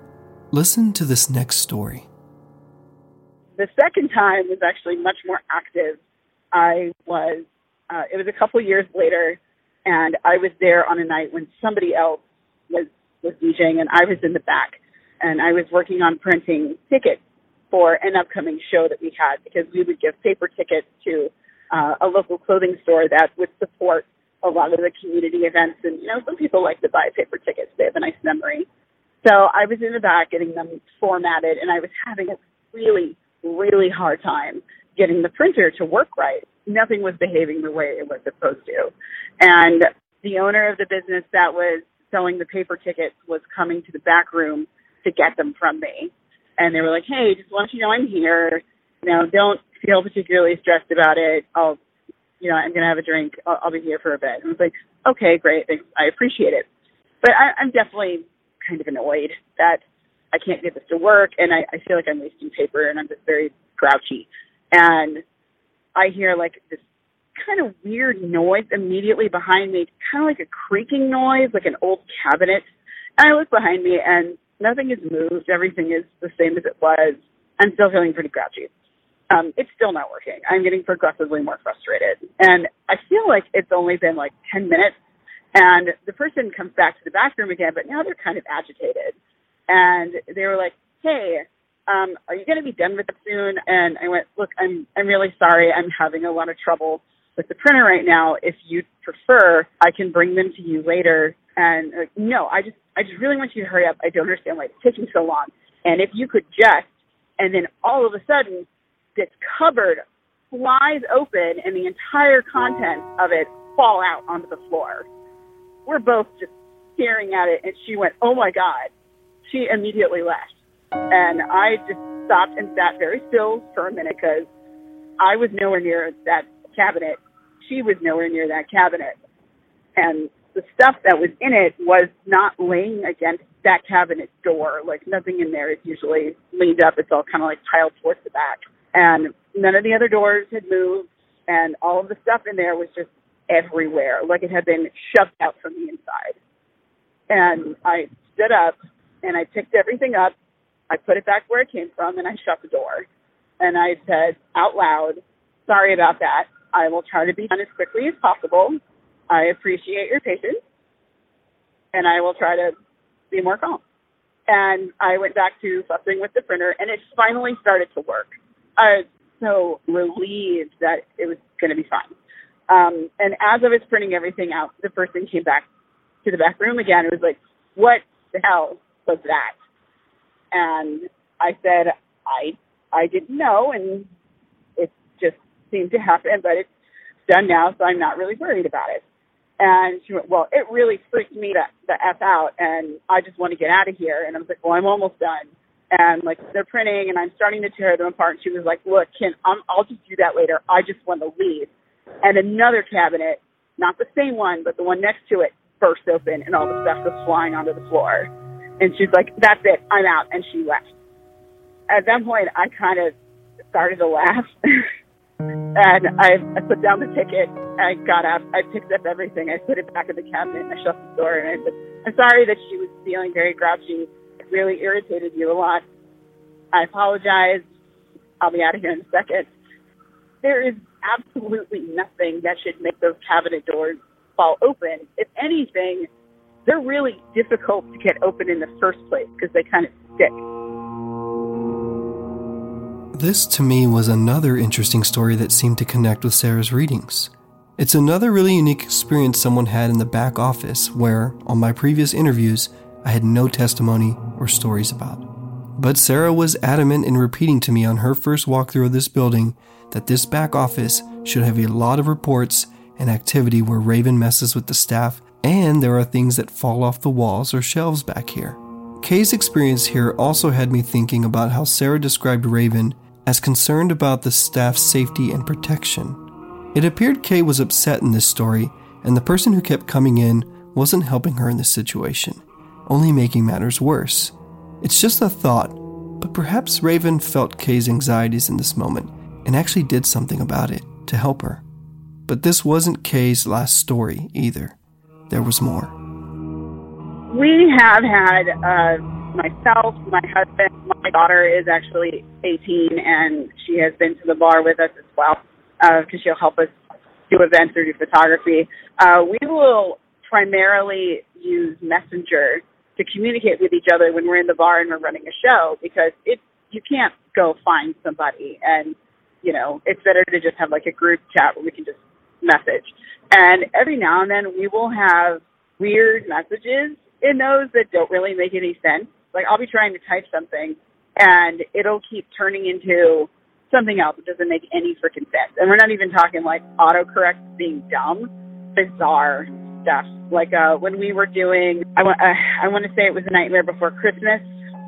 Speaker 1: Listen to this next story.
Speaker 10: The second time was actually much more active. I was, uh, it was a couple years later, and I was there on a night when somebody else was, was DJing, and I was in the back, and I was working on printing tickets for an upcoming show that we had because we would give paper tickets to uh, a local clothing store that would support a lot of the community events. And, you know, some people like to buy paper tickets. They have a nice memory. So I was in the back getting them formatted and I was having a really, really hard time getting the printer to work right. Nothing was behaving the way it was supposed to. And the owner of the business that was selling the paper tickets was coming to the back room to get them from me. And they were like, Hey, just want you know I'm here. You know, don't feel particularly stressed about it. I'll, you know, I'm going to have a drink. I'll, I'll be here for a bit. And I was like, okay, great. Thanks. I appreciate it. But I, I'm definitely kind of annoyed that I can't get this to work and I, I feel like I'm wasting paper and I'm just very grouchy. And I hear like this kind of weird noise immediately behind me, kind of like a creaking noise, like an old cabinet. And I look behind me and nothing has moved. Everything is the same as it was. I'm still feeling pretty grouchy um, it's still not working. I'm getting progressively more frustrated. And I feel like it's only been like 10 minutes and the person comes back to the bathroom again, but now they're kind of agitated. And they were like, hey, um, are you going to be done with it soon? And I went, look, I'm, I'm really sorry. I'm having a lot of trouble with the printer right now. If you prefer, I can bring them to you later. And like, no, I just, I just really want you to hurry up. I don't understand why it's taking so long. And if you could just, and then all of a sudden this cupboard flies open and the entire contents of it fall out onto the floor. We're both just staring at it and she went, Oh my God. She immediately left. And I just stopped and sat very still for a minute because I was nowhere near that cabinet. She was nowhere near that cabinet. And the stuff that was in it was not laying against that cabinet door. Like nothing in there is usually leaned up. It's all kind of like piled towards the back and none of the other doors had moved, and all of the stuff in there was just everywhere, like it had been shoved out from the inside. And I stood up and I picked everything up, I put it back where it came from, and I shut the door. And I said out loud, Sorry about that. I will try to be done as quickly as possible. I appreciate your patience, and I will try to be more calm. And I went back to fussing with the printer, and it finally started to work. I was so relieved that it was going to be fine. Um, and as I was printing everything out, the person came back to the back room again. It was like, what the hell was that? And I said, I, I didn't know. And seemed to happen, but it's done now. So I'm not really worried about it. And she went, well, it really freaked me the, the F out and I just want to get out of here. And I was like, well, I'm almost done and like they're printing and I'm starting to tear them apart. And she was like, look, can I'm, I'll just do that later. I just want to leave. And another cabinet, not the same one, but the one next to it burst open and all the stuff was flying onto the floor. And she's like, that's it. I'm out. And she left. At that point, I kind of started to laugh. and I, I put down the ticket. I got up. I picked up everything. I put it back in the cabinet I shut the door. And I said, I'm sorry that she was feeling very grouchy It really irritated you a lot. I apologize. I'll be out of here in a second. There is absolutely nothing that should make those cabinet doors fall open. If anything, they're really difficult to get open in the first place because they kind of stick.
Speaker 1: This to me was another interesting story that seemed to connect with Sara's readings. It's another really unique experience someone had in the back office where, on my previous interviews, I had no testimony or stories about. But Sara was adamant in repeating to me on her first walkthrough of this building that this back office should have a lot of reports and activity where Raven messes with the staff, and there are things that fall off the walls or shelves back here. Kay's experience here also had me thinking about how Sara described Raven as concerned about the staff's safety and protection. It appeared Kay was upset in this story, and the person who kept coming in wasn't helping her in this situation, only making matters worse. It's just a thought, but perhaps Raven felt Kay's anxieties in this moment and actually did something about it to help her. But this wasn't Kay's last story either. There was more.
Speaker 10: We have had uh, myself, my husband, my daughter is actually 18, and she has been to the bar with us as well because uh, she'll help us do events or do photography. Uh, we will primarily use Messenger to communicate with each other when we're in the bar and we're running a show because it you can't go find somebody and you know it's better to just have like a group chat where we can just message. And every now and then we will have weird messages in those that don't really make any sense. Like I'll be trying to type something and it'll keep turning into something else that doesn't make any freaking sense. And we're not even talking like autocorrect being dumb, bizarre stuff. Like uh when we were doing I want uh, I want to say it was a nightmare before Christmas.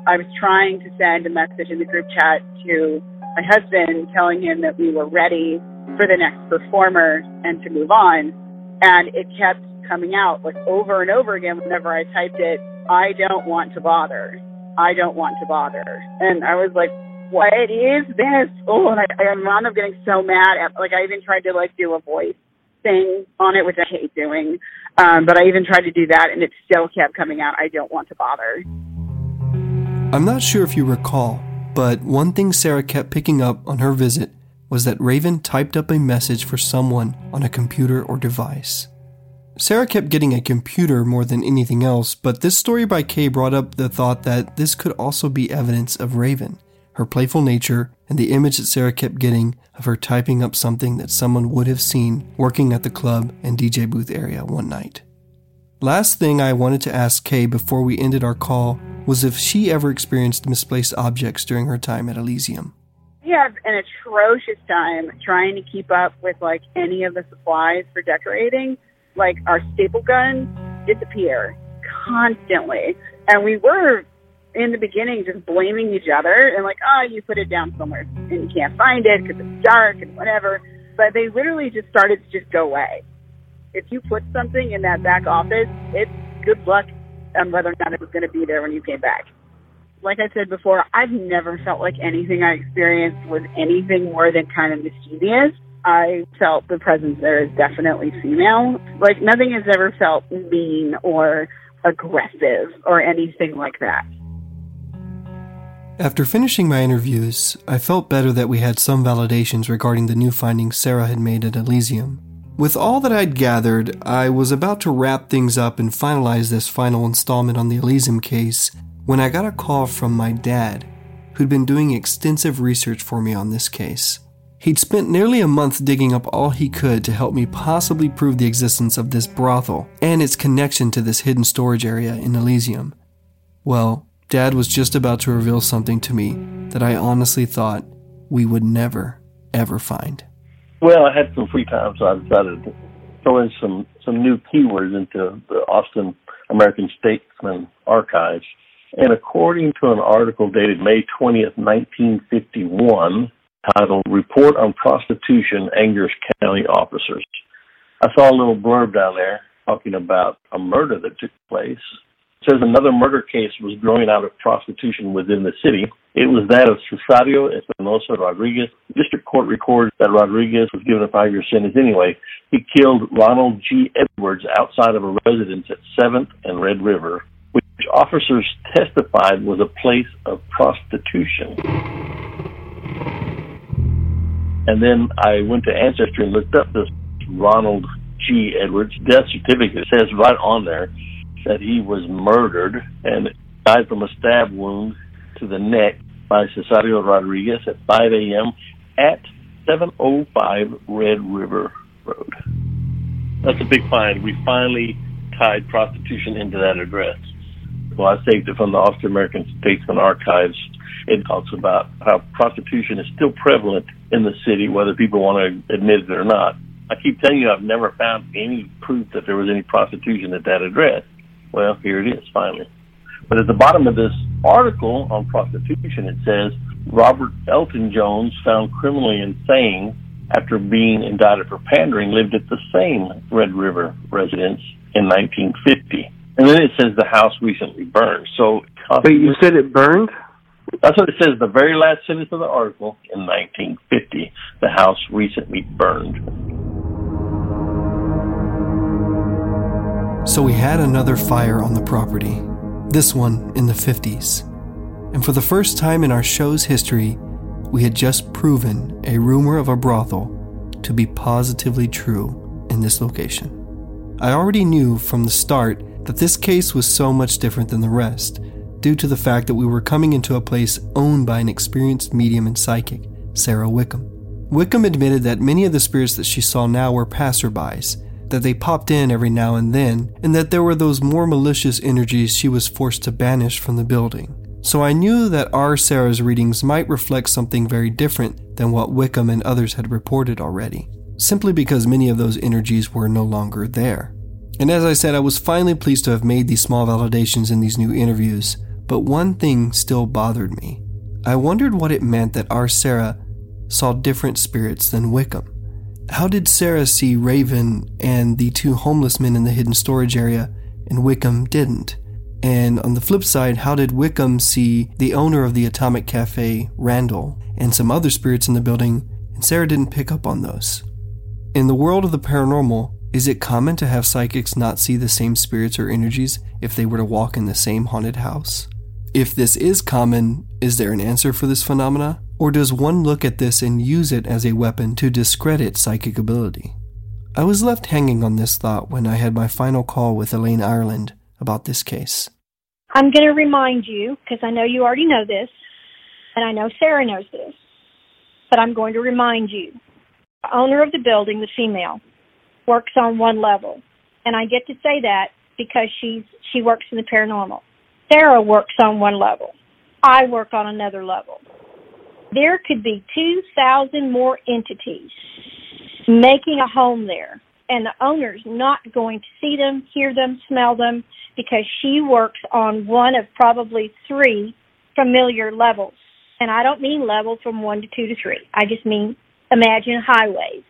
Speaker 10: I was trying to send a message in the group chat to my husband telling him that we were ready for the next performer and to move on. And it kept coming out like over and over again whenever I typed it, I don't want to bother. I don't want to bother. And I was like, what is this? Oh, and I, I wound up getting so mad at, like, I even tried to, like, do a voice thing on it, which I hate doing. Um, but I even tried to do that, and it still kept coming out, I don't want to bother.
Speaker 1: I'm not sure if you recall, but one thing Sara kept picking up on her visit was that Raven typed up a message for someone on a computer or device. Sara kept getting a computer more than anything else, but this story by Kay brought up the thought that this could also be evidence of Raven, her playful nature, and the image that Sara kept getting of her typing up something that someone would have seen working at the club and DJ booth area one night. Last thing I wanted to ask Kay before we ended our call was if she ever experienced misplaced objects during her time at Elysium.
Speaker 10: We have an atrocious time trying to keep up with like any of the supplies for decorating like our staple guns disappear constantly. And we were in the beginning just blaming each other and like, oh, you put it down somewhere and you can't find it because it's dark and whatever. But they literally just started to just go away. If you put something in that back office, it's good luck on whether or not it was going to be there when you came back. Like I said before, I've never felt like anything I experienced was anything more than kind of mischievous. I felt the presence there is definitely female. Like nothing has ever felt mean or aggressive or anything like that.
Speaker 1: After finishing my interviews, I felt better that we had some validations regarding the new findings Sara had made at Elysium. With all that I'd gathered, I was about to wrap things up and finalize this final installment on the Elysium case when I got a call from my dad, who'd been doing extensive research for me on this case. He'd spent nearly a month digging up all he could to help me possibly prove the existence of this brothel and its connection to this hidden storage area in Elysium. Well, Dad was just about to reveal something to me that I honestly thought we would never, ever find.
Speaker 11: Well, I had some free time, so I decided to throw in some, some new keywords into the Austin American Statesman archives. And according to an article dated May 20th, 1951, titled Report on Prostitution Angers County Officers. I saw a little blurb down there talking about a murder that took place. It says another murder case was growing out of prostitution within the city. It was that of Cesario Espinosa Rodriguez. District Court records that Rodriguez was given a five-year sentence anyway. He killed Ronald G. Edwards outside of a residence at 7th and Red River, which officers testified was a place of prostitution. And then I went to Ancestry and looked up this Ronald G. Edwards death certificate. It says right on there that he was murdered and died from a stab wound to the neck by Cesario Rodriguez at 5 a.m. at 705 Red River Road. That's a big find. We finally tied prostitution into that address. Well, I saved it from the Austin American Statesman Archives it talks about how prostitution is still prevalent in the city, whether people want to admit it or not. I keep telling you, I've never found any proof that there was any prostitution at that address. Well, here it is, finally. But at the bottom of this article on prostitution, it says Robert Elton Jones, found criminally insane after being indicted for pandering, lived at the same Red River residence in 1950. And then it says the house recently burned. So,
Speaker 5: wait, you said it burned?
Speaker 11: That's what it says. The very last sentence of the article in 1950, the house recently burned.
Speaker 1: So we had another fire on the property, this one in the 50s. And for the first time in our show's history, we had just proven a rumor of a brothel to be positively true in this location. I already knew from the start that this case was so much different than the rest, due to the fact that we were coming into a place owned by an experienced medium and psychic, Sara Wickham. Wickham admitted that many of the spirits that she saw now were passerbys, that they popped in every now and then, and that there were those more malicious energies she was forced to banish from the building. So I knew that our Sara's readings might reflect something very different than what Wickham and others had reported already, simply because many of those energies were no longer there. And as I said, I was finally pleased to have made these small validations in these new interviews, but one thing still bothered me. I wondered what it meant that our Sara saw different spirits than Wickham. How did Sara see Raven and the two homeless men in the hidden storage area, and Wickham didn't? And on the flip side, how did Wickham see the owner of the Atomic Cafe, Randall, and some other spirits in the building, and Sara didn't pick up on those? In the world of the paranormal, is it common to have psychics not see the same spirits or energies if they were to walk in the same haunted house? If this is common, is there an answer for this phenomena? Or does one look at this and use it as a weapon to discredit psychic ability? I was left hanging on this thought when I had my final call with Elaine Ireland about this case.
Speaker 6: I'm going to remind you, because I know you already know this, and I know Sara knows this, but I'm going to remind you. The owner of the building, the female, works on one level. And I get to say that because she's she works in the paranormal. Sara works on one level. I work on another level. There could be 2,000 more entities making a home there, and the owner's not going to see them, hear them, smell them, because she works on one of probably three familiar levels. And I don't mean levels from one to two to three. I just mean imagine highways.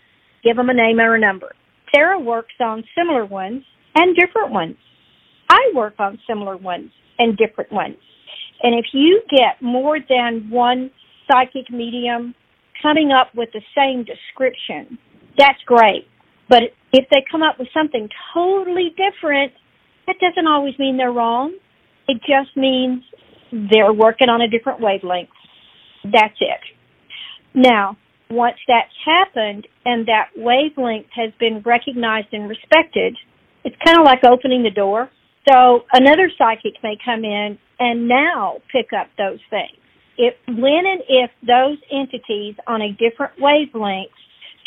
Speaker 6: Give them a name or a number. Sara works on similar ones and different ones. I work on similar ones and different ones. And if you get more than one psychic medium coming up with the same description, that's great. But if they come up with something totally different, that doesn't always mean they're wrong. It just means they're working on a different wavelength. That's it. Now, once that's happened and that wavelength has been recognized and respected, it's kind of like opening the door so another psychic may come in and now pick up those things. If when and if those entities on a different wavelength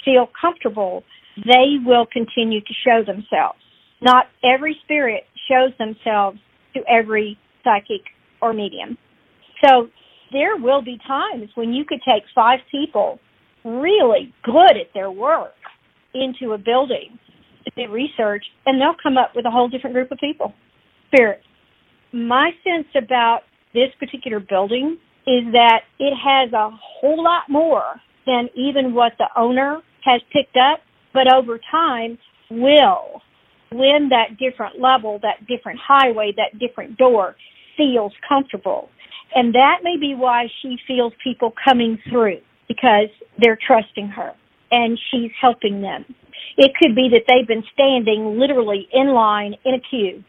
Speaker 6: feel comfortable, they will continue to show themselves. Not every spirit shows themselves to every psychic or medium. So there will be times when you could take five people really good at their work into a building to do research and they'll come up with a whole different group of people spirit. My sense about this particular building is that it has a whole lot more than even what the owner has picked up, but over time will, when that different level, that different highway, that different door feels comfortable. And that may be why she feels people coming through because they're trusting her and she's helping them. It could be that they've been standing literally in line in a queue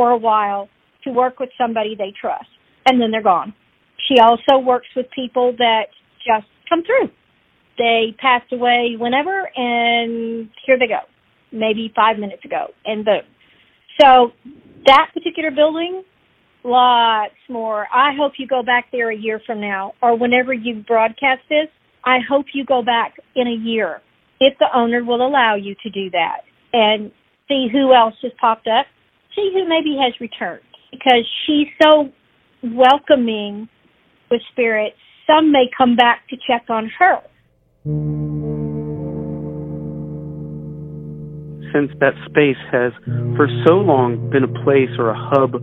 Speaker 6: for a while to work with somebody they trust, and then they're gone. She also works with people that just come through. They passed away whenever, and here they go, maybe five minutes ago, and boom. So that particular building, lots more. I hope you go back there a year from now, or whenever you broadcast this. I hope you go back in a year if the owner will allow you to do that and see who else has popped up see who maybe has returned because she's so welcoming with spirits. Some may come back to check on her.
Speaker 8: since that space has for so long been a place or a hub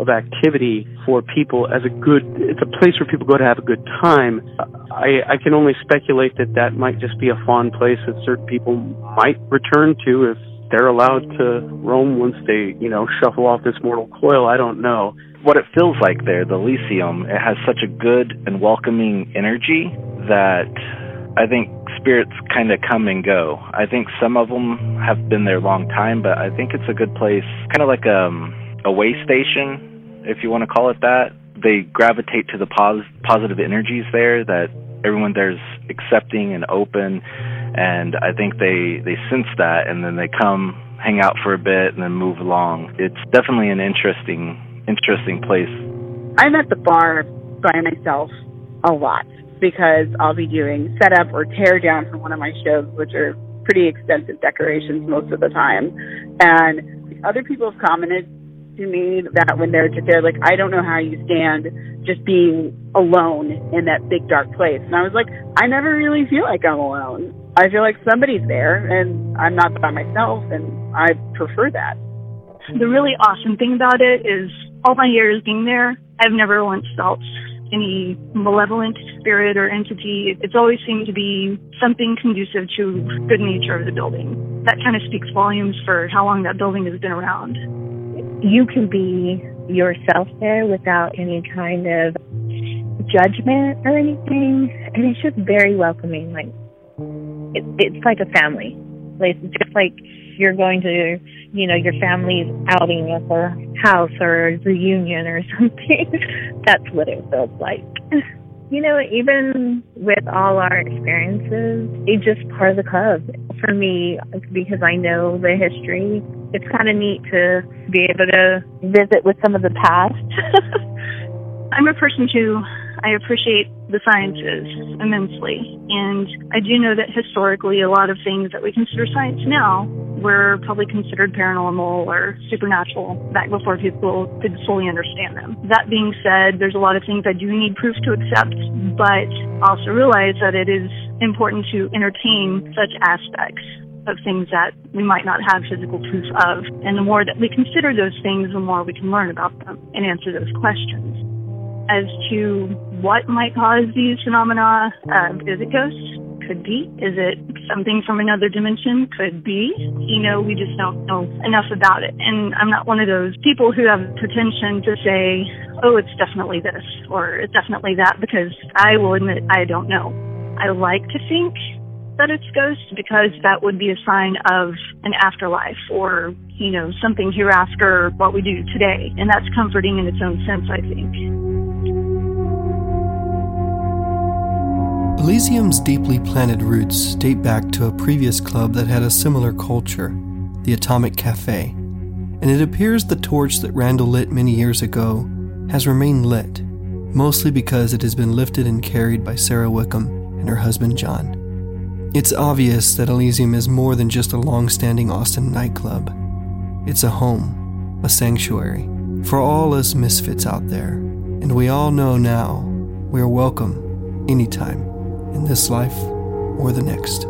Speaker 8: of activity for people as a good it's a place where people go to have a good time i i can only speculate that that might just be a fond place that certain people might return to if they're allowed to roam once they you know shuffle off this mortal coil i don't know.
Speaker 12: What it feels like there the elysium it has such a good and welcoming energy that i think spirits kind of come and go. I think some of them have been there a long time but i think it's a good place kind of like um a way station, if you want to call it that. They gravitate to the pos- positive energies there that everyone there's accepting and open, and I think they they sense that, and then they come hang out for a bit and then move along. It's definitely an interesting interesting place.
Speaker 10: I'm at the bar by myself a lot because I'll be doing setup or tear down for one of my shows, which are pretty extensive decorations most of the time. And other people have commented to me that when they're just there, like, I don't know how you stand just being alone in that big dark place. And I was like, I never really feel like I'm alone. I feel like somebody's there and I'm not by myself and I prefer that.
Speaker 13: The really awesome thing about it is all my years being there, I've never once felt any malevolent spirit or entity. It's always seemed to be something conducive to good nature of the building. That kind of speaks volumes for how long that building has been around
Speaker 14: you can be yourself there without any kind of judgment or anything. And it's just very welcoming. Like, it, it's like a family. Like, it's just like you're going to, you know, your family's outing at their house or reunion or something. That's what it feels like. You know, even with all our experiences, it's just part of the club. For me, because I know the history, it's kind of neat to be able to visit with some of the past.
Speaker 13: I'm a person who I appreciate the sciences immensely. And I do know that historically, a lot of things that we consider science now were probably considered paranormal or supernatural back before people could fully understand them. That being said, there's a lot of things I do need proof to accept, but also realize that it is important to entertain such aspects of things that we might not have physical proof of. And the more that we consider those things, the more we can learn about them and answer those questions as to what might cause these phenomena. Uh, is it ghosts? Could be. Is it something from another dimension? Could be. You know, we just don't know enough about it. And I'm not one of those people who have pretension to say, oh, it's definitely this or it's definitely that because I will admit I don't know. I like to think that it's ghosts because that would be a sign of an afterlife or, you know, something hereafter what we do today. And that's comforting in its own sense, I think.
Speaker 1: Elysium's deeply planted roots date back to a previous club that had a similar culture, the Atomic Cafe, and it appears the torch that Randall lit many years ago has remained lit, mostly because it has been lifted and carried by Sara Wickham and her husband John. It's obvious that Elysium is more than just a long standing Austin nightclub. It's a home, a sanctuary, for all us misfits out there, and we all know now we are welcome anytime in this life or the next.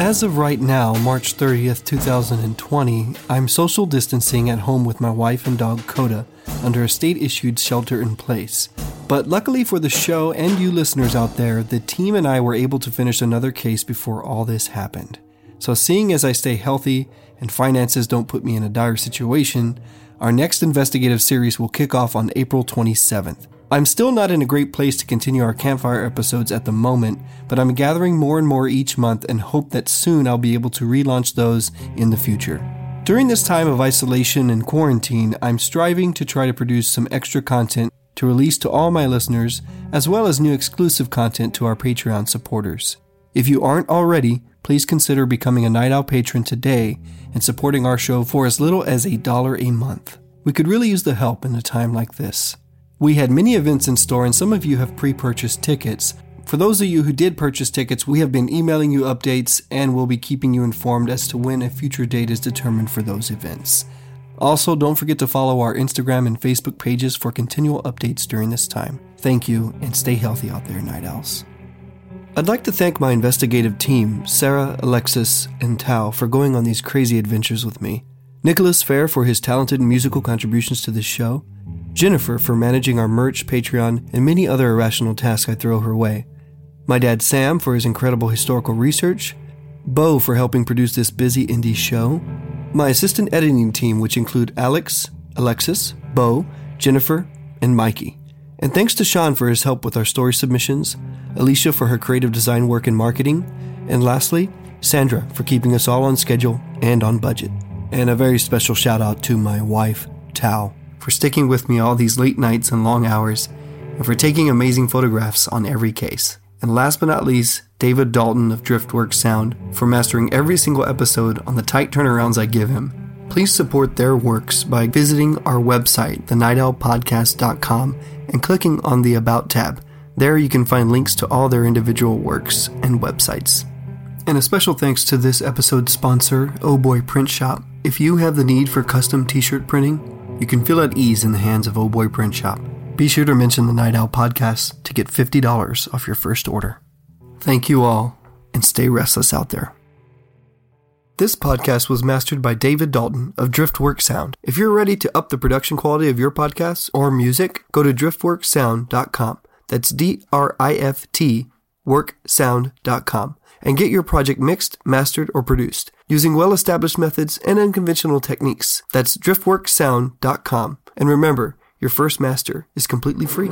Speaker 1: As of right now, March 30th, 2020, I'm social distancing at home with my wife and dog Coda under a state issued shelter in place. But luckily for the show and you listeners out there, the team and I were able to finish another case before all this happened. So, seeing as I stay healthy and finances don't put me in a dire situation, our next investigative series will kick off on April 27th. I'm still not in a great place to continue our campfire episodes at the moment, but I'm gathering more and more each month and hope that soon I'll be able to relaunch those in the future. During this time of isolation and quarantine, I'm striving to try to produce some extra content to release to all my listeners, as well as new exclusive content to our Patreon supporters. If you aren't already, please consider becoming a Night Owl patron today and supporting our show for as little as a dollar a month. We could really use the help in a time like this. We had many events in store, and some of you have pre purchased tickets. For those of you who did purchase tickets, we have been emailing you updates and will be keeping you informed as to when a future date is determined for those events. Also, don't forget to follow our Instagram and Facebook pages for continual updates during this time. Thank you, and stay healthy out there, Night Owls. I'd like to thank my investigative team, Sara, Alexis, and Tao, for going on these crazy adventures with me. Nicholas Fair for his talented musical contributions to this show, Jennifer for managing our merch, Patreon, and many other irrational tasks I throw her way, my dad Sam for his incredible historical research, Bo for helping produce this busy indie show, my assistant editing team, which include Alex, Alexis, Bo, Jennifer, and Mikey. And thanks to Sean for his help with our story submissions, Alicia for her creative design work and marketing, and lastly, Sandra for keeping us all on schedule and on budget. And a very special shout out to my wife, Tao, for sticking with me all these late nights and long hours, and for taking amazing photographs on every case. And last but not least, David Dalton of Driftworks Sound for mastering every single episode on the tight turnarounds I give him. Please support their works by visiting our website, thenightowlpodcast.com, and clicking on the About tab. There you can find links to all their individual works and websites. And a special thanks to this episode's sponsor, Oh Boy Print Shop. If you have the need for custom t shirt printing, you can feel at ease in the hands of Oh Boy Print Shop. Be sure to mention the Night Owl podcast to get $50 off your first order. Thank you all, and stay restless out there. This podcast was mastered by David Dalton of Driftworks Sound. If you're ready to up the production quality of your podcasts or music, go to driftworksound.com. That's D R I F T worksound.com and get your project mixed, mastered, or produced using well established methods and unconventional techniques. That's driftworksound.com. And remember, your first master is completely free.